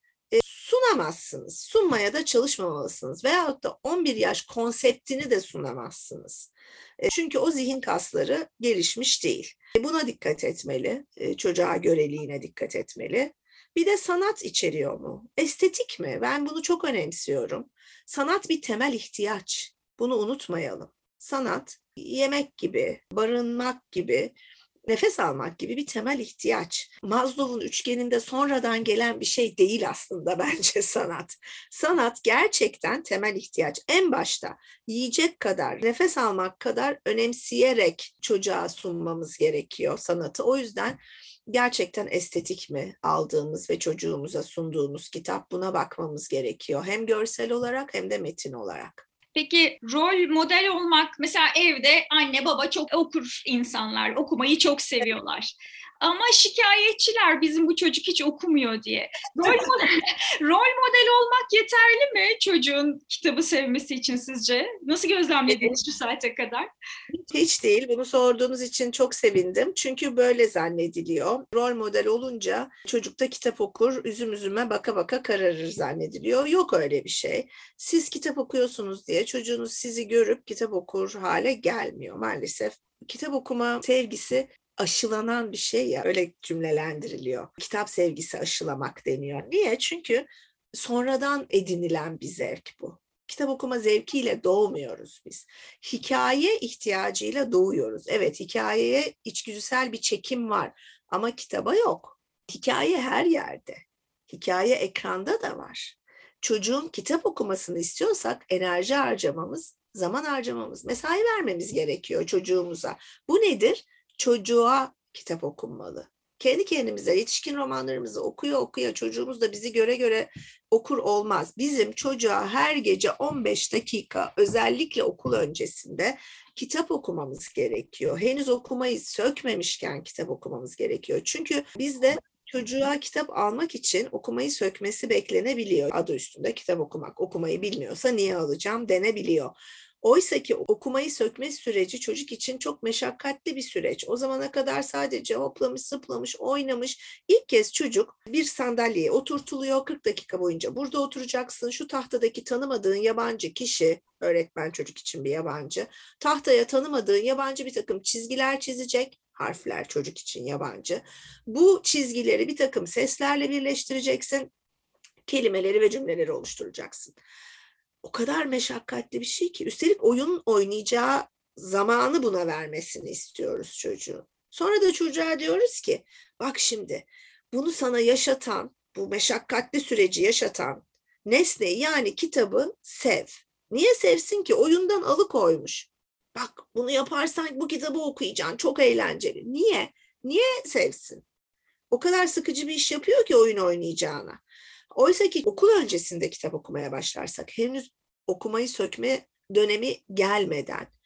sunamazsınız. Sunmaya da çalışmamalısınız. Veyahut da 11 yaş konseptini de sunamazsınız. E, çünkü o zihin kasları gelişmiş değil. E, buna dikkat etmeli, e, çocuğa göreliğine dikkat etmeli. Bir de sanat içeriyor mu? Estetik mi? Ben bunu çok önemsiyorum. Sanat bir temel ihtiyaç. Bunu unutmayalım. Sanat yemek gibi, barınmak gibi nefes almak gibi bir temel ihtiyaç. Maslow'un üçgeninde sonradan gelen bir şey değil aslında bence sanat. Sanat gerçekten temel ihtiyaç. En başta yiyecek kadar, nefes almak kadar önemseyerek çocuğa sunmamız gerekiyor sanatı. O yüzden gerçekten estetik mi aldığımız ve çocuğumuza sunduğumuz kitap buna bakmamız gerekiyor. Hem görsel olarak hem de metin olarak. Peki rol model olmak mesela evde anne baba çok okur insanlar, okumayı çok seviyorlar. Ama şikayetçiler bizim bu çocuk hiç okumuyor diye. Rol model, rol model olmak yeterli mi çocuğun kitabı sevmesi için sizce? Nasıl gözlemlediniz şu saate kadar? Hiç değil. Bunu sorduğunuz için çok sevindim. Çünkü böyle zannediliyor. Rol model olunca çocukta kitap okur, üzüm üzüme baka baka kararır zannediliyor. Yok öyle bir şey. Siz kitap okuyorsunuz diye çocuğunuz sizi görüp kitap okur hale gelmiyor maalesef. Kitap okuma sevgisi aşılanan bir şey ya öyle cümlelendiriliyor. Kitap sevgisi aşılamak deniyor. Niye? Çünkü sonradan edinilen bir zevk bu. Kitap okuma zevkiyle doğmuyoruz biz. Hikaye ihtiyacıyla doğuyoruz. Evet hikayeye içgüdüsel bir çekim var ama kitaba yok. Hikaye her yerde. Hikaye ekranda da var. Çocuğun kitap okumasını istiyorsak enerji harcamamız, zaman harcamamız, mesai vermemiz gerekiyor çocuğumuza. Bu nedir? Çocuğa kitap okunmalı. Kendi kendimize yetişkin romanlarımızı okuya okuya çocuğumuz da bizi göre göre okur olmaz. Bizim çocuğa her gece 15 dakika özellikle okul öncesinde kitap okumamız gerekiyor. Henüz okumayı sökmemişken kitap okumamız gerekiyor. Çünkü bizde çocuğa kitap almak için okumayı sökmesi beklenebiliyor. Adı üstünde kitap okumak. Okumayı bilmiyorsa niye alacağım denebiliyor. Oysa ki okumayı sökme süreci çocuk için çok meşakkatli bir süreç. O zamana kadar sadece hoplamış, zıplamış, oynamış. İlk kez çocuk bir sandalyeye oturtuluyor. 40 dakika boyunca burada oturacaksın. Şu tahtadaki tanımadığın yabancı kişi, öğretmen çocuk için bir yabancı, tahtaya tanımadığın yabancı bir takım çizgiler çizecek harfler çocuk için yabancı. Bu çizgileri bir takım seslerle birleştireceksin. Kelimeleri ve cümleleri oluşturacaksın. O kadar meşakkatli bir şey ki. Üstelik oyun oynayacağı zamanı buna vermesini istiyoruz çocuğun. Sonra da çocuğa diyoruz ki bak şimdi bunu sana yaşatan, bu meşakkatli süreci yaşatan nesneyi yani kitabı sev. Niye sevsin ki? Oyundan alıkoymuş. Bak bunu yaparsan bu kitabı okuyacaksın. Çok eğlenceli. Niye? Niye sevsin? O kadar sıkıcı bir iş yapıyor ki oyun oynayacağına. Oysa ki okul öncesinde kitap okumaya başlarsak henüz okumayı sökme dönemi gelmeden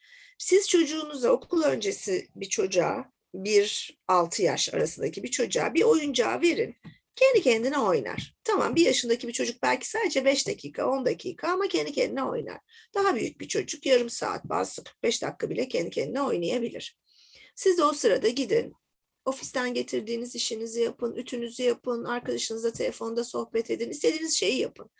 siz çocuğunuza okul öncesi bir çocuğa bir 6 yaş arasındaki bir çocuğa bir oyuncağı verin. Kendi kendine oynar. Tamam bir yaşındaki bir çocuk belki sadece 5 dakika 10 dakika ama kendi kendine oynar. Daha büyük bir çocuk yarım saat bazı 45 dakika bile kendi kendine oynayabilir. Siz de o sırada gidin ofisten getirdiğiniz işinizi yapın, ütünüzü yapın, arkadaşınızla telefonda sohbet edin, istediğiniz şeyi yapın.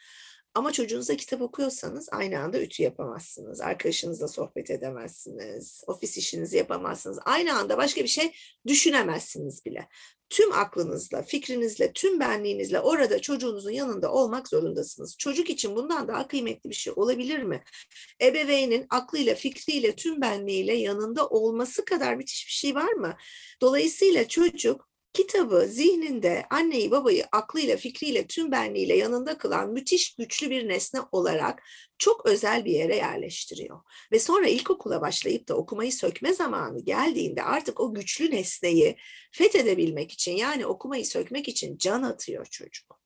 Ama çocuğunuza kitap okuyorsanız aynı anda ütü yapamazsınız. Arkadaşınızla sohbet edemezsiniz. Ofis işinizi yapamazsınız. Aynı anda başka bir şey düşünemezsiniz bile. Tüm aklınızla, fikrinizle, tüm benliğinizle orada çocuğunuzun yanında olmak zorundasınız. Çocuk için bundan daha kıymetli bir şey olabilir mi? Ebeveynin aklıyla, fikriyle, tüm benliğiyle yanında olması kadar müthiş bir şey var mı? Dolayısıyla çocuk kitabı zihninde anneyi babayı aklıyla fikriyle tüm benliğiyle yanında kılan müthiş güçlü bir nesne olarak çok özel bir yere yerleştiriyor. Ve sonra ilkokula başlayıp da okumayı sökme zamanı geldiğinde artık o güçlü nesneyi fethedebilmek için yani okumayı sökmek için can atıyor çocuk.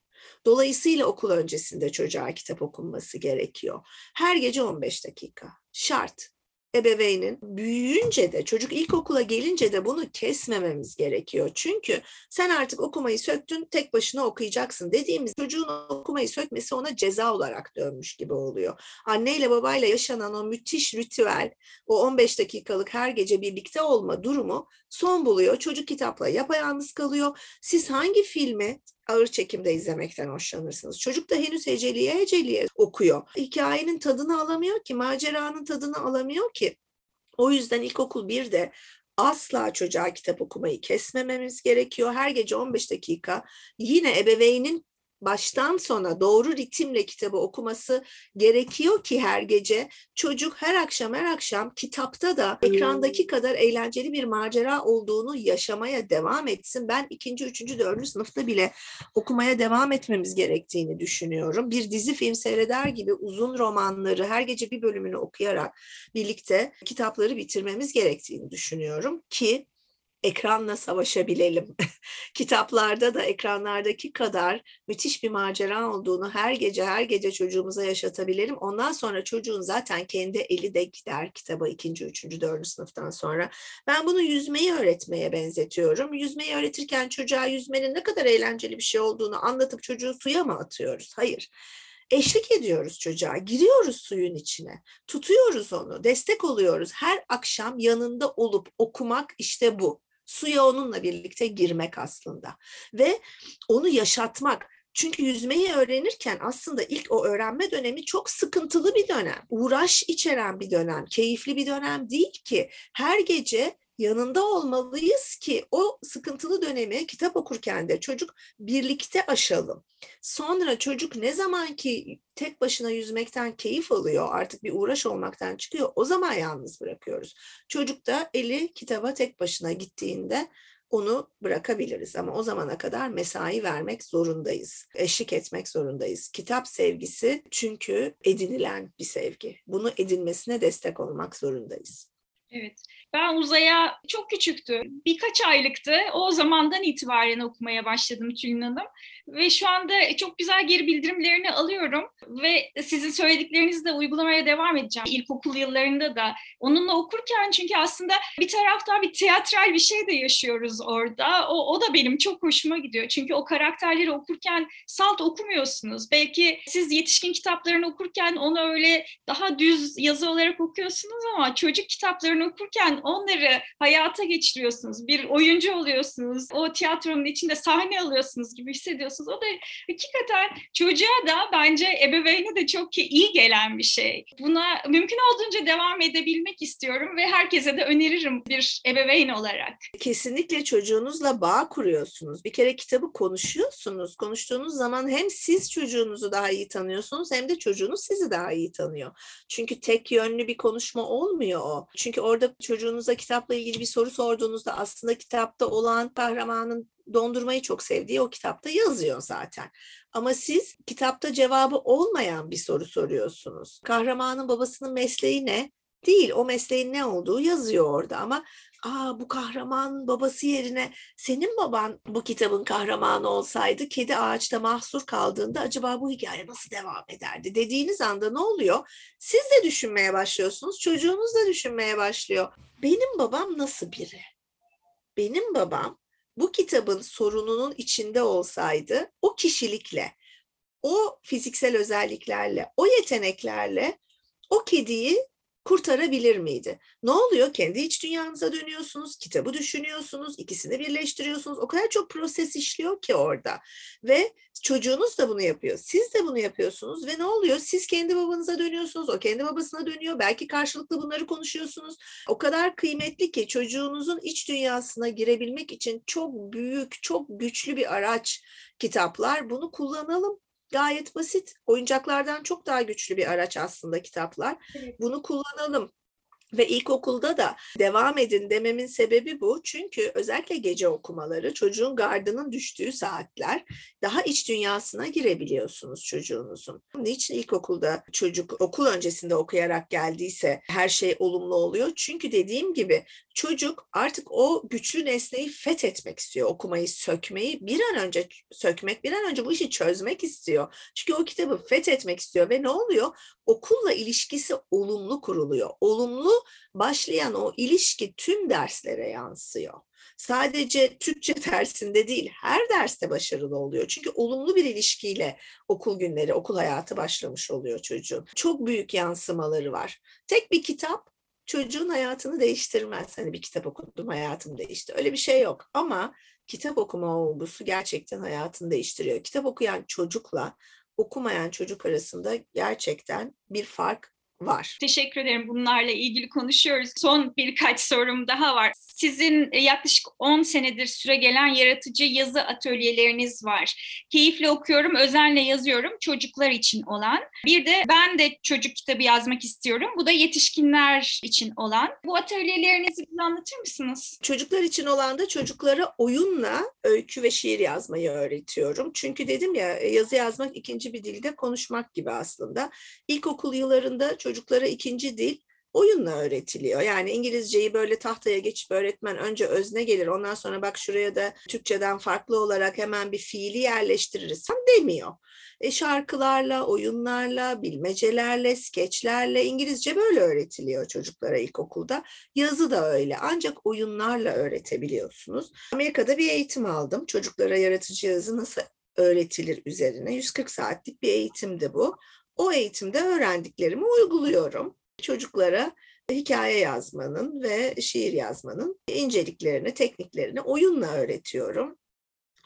Dolayısıyla okul öncesinde çocuğa kitap okunması gerekiyor. Her gece 15 dakika. Şart ebeveynin büyüyünce de çocuk ilkokula gelince de bunu kesmememiz gerekiyor. Çünkü sen artık okumayı söktün tek başına okuyacaksın dediğimiz çocuğun okumayı sökmesi ona ceza olarak dönmüş gibi oluyor. Anneyle babayla yaşanan o müthiş ritüel, o 15 dakikalık her gece birlikte olma durumu son buluyor. Çocuk kitapla yapayalnız kalıyor. Siz hangi filmi ağır çekimde izlemekten hoşlanırsınız. Çocuk da henüz heceliye heceliye okuyor. Hikayenin tadını alamıyor ki, maceranın tadını alamıyor ki. O yüzden ilkokul 1'de asla çocuğa kitap okumayı kesmememiz gerekiyor. Her gece 15 dakika yine ebeveynin baştan sona doğru ritimle kitabı okuması gerekiyor ki her gece çocuk her akşam her akşam kitapta da ekrandaki kadar eğlenceli bir macera olduğunu yaşamaya devam etsin. Ben ikinci, üçüncü, dördüncü sınıfta bile okumaya devam etmemiz gerektiğini düşünüyorum. Bir dizi film seyreder gibi uzun romanları her gece bir bölümünü okuyarak birlikte kitapları bitirmemiz gerektiğini düşünüyorum ki ekranla savaşabilelim. Kitaplarda da ekranlardaki kadar müthiş bir macera olduğunu her gece her gece çocuğumuza yaşatabilelim. Ondan sonra çocuğun zaten kendi eli de gider kitaba ikinci, üçüncü, dördüncü sınıftan sonra. Ben bunu yüzmeyi öğretmeye benzetiyorum. Yüzmeyi öğretirken çocuğa yüzmenin ne kadar eğlenceli bir şey olduğunu anlatıp çocuğu suya mı atıyoruz? Hayır eşlik ediyoruz çocuğa, giriyoruz suyun içine, tutuyoruz onu, destek oluyoruz. Her akşam yanında olup okumak işte bu suya onunla birlikte girmek aslında ve onu yaşatmak. Çünkü yüzmeyi öğrenirken aslında ilk o öğrenme dönemi çok sıkıntılı bir dönem. Uğraş içeren bir dönem, keyifli bir dönem değil ki. Her gece yanında olmalıyız ki o sıkıntılı dönemi kitap okurken de çocuk birlikte aşalım. Sonra çocuk ne zaman ki tek başına yüzmekten keyif alıyor, artık bir uğraş olmaktan çıkıyor, o zaman yalnız bırakıyoruz. Çocuk da eli kitaba tek başına gittiğinde onu bırakabiliriz ama o zamana kadar mesai vermek zorundayız. Eşlik etmek zorundayız. Kitap sevgisi çünkü edinilen bir sevgi. Bunu edinmesine destek olmak zorundayız. Evet. Ben uzaya çok küçüktü. Birkaç aylıktı. O zamandan itibaren okumaya başladım Tülin Hanım. Ve şu anda çok güzel geri bildirimlerini alıyorum. Ve sizin söylediklerinizle uygulamaya devam edeceğim. İlkokul yıllarında da onunla okurken çünkü aslında bir taraftan bir tiyatral bir şey de yaşıyoruz orada. O, o da benim çok hoşuma gidiyor. Çünkü o karakterleri okurken salt okumuyorsunuz. Belki siz yetişkin kitaplarını okurken onu öyle daha düz yazı olarak okuyorsunuz ama çocuk kitaplarını okurken onları hayata geçiriyorsunuz. Bir oyuncu oluyorsunuz. O tiyatronun içinde sahne alıyorsunuz gibi hissediyorsunuz. O da hakikaten çocuğa da bence ebeveyne de çok iyi gelen bir şey. Buna mümkün olduğunca devam edebilmek istiyorum ve herkese de öneririm bir ebeveyn olarak. Kesinlikle çocuğunuzla bağ kuruyorsunuz. Bir kere kitabı konuşuyorsunuz. Konuştuğunuz zaman hem siz çocuğunuzu daha iyi tanıyorsunuz hem de çocuğunuz sizi daha iyi tanıyor. Çünkü tek yönlü bir konuşma olmuyor o. Çünkü orada çocuğunuza kitapla ilgili bir soru sorduğunuzda aslında kitapta olan kahramanın dondurmayı çok sevdiği o kitapta yazıyor zaten. Ama siz kitapta cevabı olmayan bir soru soruyorsunuz. Kahramanın babasının mesleği ne? Değil. O mesleğin ne olduğu yazıyor orada ama aa bu kahraman babası yerine senin baban bu kitabın kahramanı olsaydı kedi ağaçta mahsur kaldığında acaba bu hikaye nasıl devam ederdi dediğiniz anda ne oluyor? Siz de düşünmeye başlıyorsunuz, çocuğunuz da düşünmeye başlıyor. Benim babam nasıl biri? Benim babam bu kitabın sorununun içinde olsaydı o kişilikle, o fiziksel özelliklerle, o yeteneklerle o kediyi kurtarabilir miydi? Ne oluyor? Kendi iç dünyanıza dönüyorsunuz, kitabı düşünüyorsunuz, ikisini birleştiriyorsunuz. O kadar çok proses işliyor ki orada. Ve çocuğunuz da bunu yapıyor. Siz de bunu yapıyorsunuz ve ne oluyor? Siz kendi babanıza dönüyorsunuz, o kendi babasına dönüyor. Belki karşılıklı bunları konuşuyorsunuz. O kadar kıymetli ki çocuğunuzun iç dünyasına girebilmek için çok büyük, çok güçlü bir araç kitaplar. Bunu kullanalım gayet basit. Oyuncaklardan çok daha güçlü bir araç aslında kitaplar. Evet. Bunu kullanalım. Ve ilkokulda da devam edin dememin sebebi bu. Çünkü özellikle gece okumaları çocuğun gardının düştüğü saatler daha iç dünyasına girebiliyorsunuz çocuğunuzun. Niçin ilkokulda çocuk okul öncesinde okuyarak geldiyse her şey olumlu oluyor? Çünkü dediğim gibi çocuk artık o güçlü nesneyi fethetmek istiyor. Okumayı, sökmeyi bir an önce sökmek, bir an önce bu işi çözmek istiyor. Çünkü o kitabı fethetmek istiyor ve ne oluyor? Okulla ilişkisi olumlu kuruluyor. Olumlu başlayan o ilişki tüm derslere yansıyor. Sadece Türkçe dersinde değil, her derste başarılı oluyor. Çünkü olumlu bir ilişkiyle okul günleri, okul hayatı başlamış oluyor çocuğun. Çok büyük yansımaları var. Tek bir kitap çocuğun hayatını değiştirmez. Hani bir kitap okudum hayatım değişti. Öyle bir şey yok. Ama kitap okuma olgusu gerçekten hayatını değiştiriyor. Kitap okuyan çocukla okumayan çocuk arasında gerçekten bir fark var. Teşekkür ederim. Bunlarla ilgili konuşuyoruz. Son birkaç sorum daha var. Sizin e, yaklaşık 10 senedir süre gelen yaratıcı yazı atölyeleriniz var. Keyifle okuyorum, özenle yazıyorum çocuklar için olan. Bir de ben de çocuk kitabı yazmak istiyorum. Bu da yetişkinler için olan. Bu atölyelerinizi bize anlatır mısınız? Çocuklar için olan da çocuklara oyunla öykü ve şiir yazmayı öğretiyorum. Çünkü dedim ya yazı yazmak ikinci bir dilde konuşmak gibi aslında. İlkokul yıllarında çocuklara ikinci dil oyunla öğretiliyor. Yani İngilizceyi böyle tahtaya geçip öğretmen önce özne gelir ondan sonra bak şuraya da Türkçeden farklı olarak hemen bir fiili yerleştiririz demiyor. E şarkılarla, oyunlarla, bilmecelerle, skeçlerle İngilizce böyle öğretiliyor çocuklara ilkokulda. Yazı da öyle ancak oyunlarla öğretebiliyorsunuz. Amerika'da bir eğitim aldım. Çocuklara yaratıcı yazı nasıl öğretilir üzerine 140 saatlik bir eğitimdi bu. O eğitimde öğrendiklerimi uyguluyorum. Çocuklara hikaye yazmanın ve şiir yazmanın inceliklerini, tekniklerini oyunla öğretiyorum.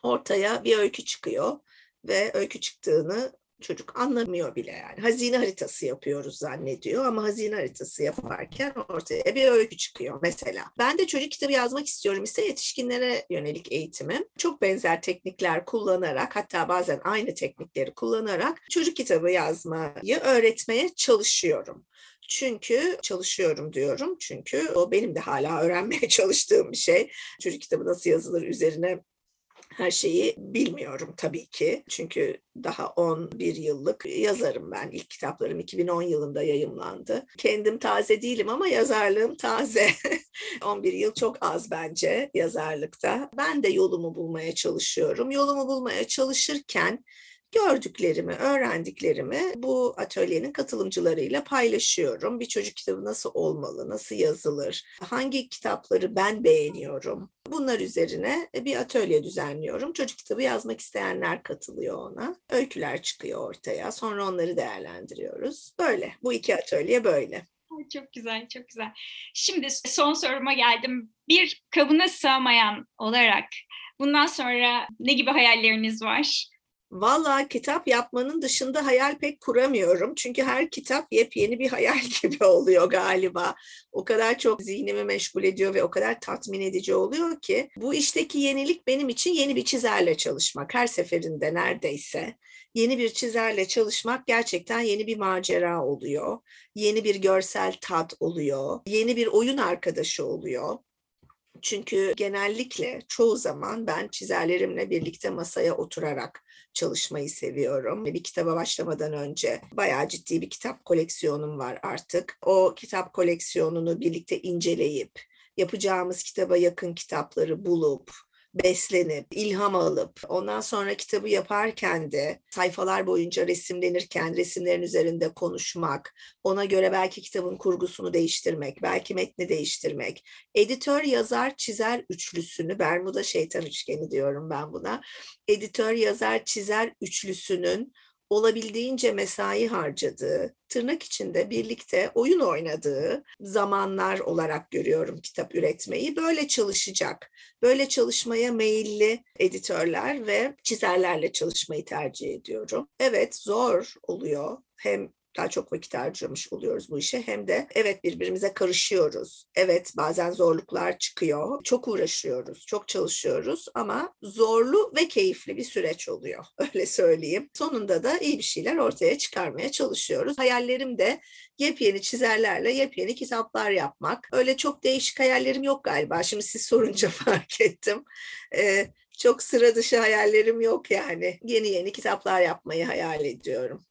Ortaya bir öykü çıkıyor ve öykü çıktığını çocuk anlamıyor bile yani. Hazine haritası yapıyoruz zannediyor ama hazine haritası yaparken ortaya bir öykü çıkıyor mesela. Ben de çocuk kitabı yazmak istiyorum ise yetişkinlere yönelik eğitimim. Çok benzer teknikler kullanarak hatta bazen aynı teknikleri kullanarak çocuk kitabı yazmayı öğretmeye çalışıyorum. Çünkü çalışıyorum diyorum. Çünkü o benim de hala öğrenmeye çalıştığım bir şey. Çocuk kitabı nasıl yazılır üzerine Her şeyi bilmiyorum tabii ki. Çünkü daha 11 yıllık yazarım ben. İlk kitaplarım 2010 yılında yayımlandı. Kendim taze değilim ama yazarlığım taze. 11 yıl çok az bence yazarlıkta. Ben de yolumu bulmaya çalışıyorum. Yolumu bulmaya çalışırken gördüklerimi, öğrendiklerimi bu atölyenin katılımcılarıyla paylaşıyorum. Bir çocuk kitabı nasıl olmalı, nasıl yazılır, hangi kitapları ben beğeniyorum. Bunlar üzerine bir atölye düzenliyorum. Çocuk kitabı yazmak isteyenler katılıyor ona. Öyküler çıkıyor ortaya. Sonra onları değerlendiriyoruz. Böyle. Bu iki atölye böyle. Çok güzel, çok güzel. Şimdi son soruma geldim. Bir kabına sığmayan olarak bundan sonra ne gibi hayalleriniz var? Valla kitap yapmanın dışında hayal pek kuramıyorum. Çünkü her kitap yepyeni bir hayal gibi oluyor galiba. O kadar çok zihnimi meşgul ediyor ve o kadar tatmin edici oluyor ki. Bu işteki yenilik benim için yeni bir çizerle çalışmak. Her seferinde neredeyse yeni bir çizerle çalışmak gerçekten yeni bir macera oluyor. Yeni bir görsel tat oluyor. Yeni bir oyun arkadaşı oluyor. Çünkü genellikle çoğu zaman ben çizerlerimle birlikte masaya oturarak çalışmayı seviyorum. Bir kitaba başlamadan önce bayağı ciddi bir kitap koleksiyonum var artık. O kitap koleksiyonunu birlikte inceleyip yapacağımız kitaba yakın kitapları bulup beslenip, ilham alıp, ondan sonra kitabı yaparken de sayfalar boyunca resimlenirken resimlerin üzerinde konuşmak, ona göre belki kitabın kurgusunu değiştirmek, belki metni değiştirmek. Editör, yazar, çizer üçlüsünü, Bermuda şeytan üçgeni diyorum ben buna. Editör, yazar, çizer üçlüsünün olabildiğince mesai harcadığı, tırnak içinde birlikte oyun oynadığı zamanlar olarak görüyorum kitap üretmeyi. Böyle çalışacak, böyle çalışmaya meyilli editörler ve çizerlerle çalışmayı tercih ediyorum. Evet zor oluyor. Hem daha çok vakit harcamış oluyoruz bu işe hem de evet birbirimize karışıyoruz. Evet bazen zorluklar çıkıyor. Çok uğraşıyoruz, çok çalışıyoruz ama zorlu ve keyifli bir süreç oluyor. Öyle söyleyeyim. Sonunda da iyi bir şeyler ortaya çıkarmaya çalışıyoruz. Hayallerim de yepyeni çizerlerle yepyeni kitaplar yapmak. Öyle çok değişik hayallerim yok galiba. Şimdi siz sorunca fark ettim. Ee, çok sıra dışı hayallerim yok yani. Yeni yeni kitaplar yapmayı hayal ediyorum.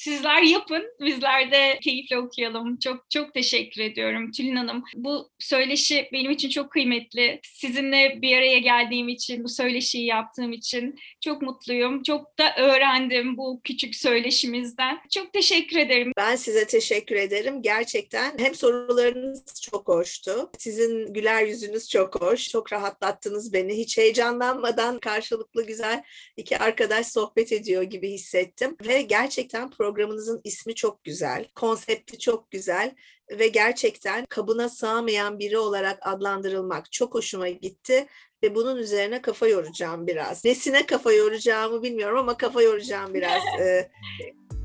Sizler yapın, bizler de keyifle okuyalım. Çok çok teşekkür ediyorum Tülin Hanım. Bu söyleşi benim için çok kıymetli. Sizinle bir araya geldiğim için, bu söyleşiyi yaptığım için çok mutluyum. Çok da öğrendim bu küçük söyleşimizden. Çok teşekkür ederim. Ben size teşekkür ederim. Gerçekten hem sorularınız çok hoştu. Sizin güler yüzünüz çok hoş. Çok rahatlattınız beni. Hiç heyecanlanmadan karşılıklı güzel iki arkadaş sohbet ediyor gibi hissettim. Ve gerçekten program programınızın ismi çok güzel, konsepti çok güzel ve gerçekten kabına sığamayan biri olarak adlandırılmak çok hoşuma gitti ve bunun üzerine kafa yoracağım biraz. Nesine kafa yoracağımı bilmiyorum ama kafa yoracağım biraz. Ee,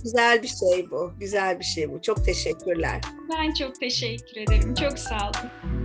güzel bir şey bu, güzel bir şey bu. Çok teşekkürler. Ben çok teşekkür ederim. Çok sağ olun.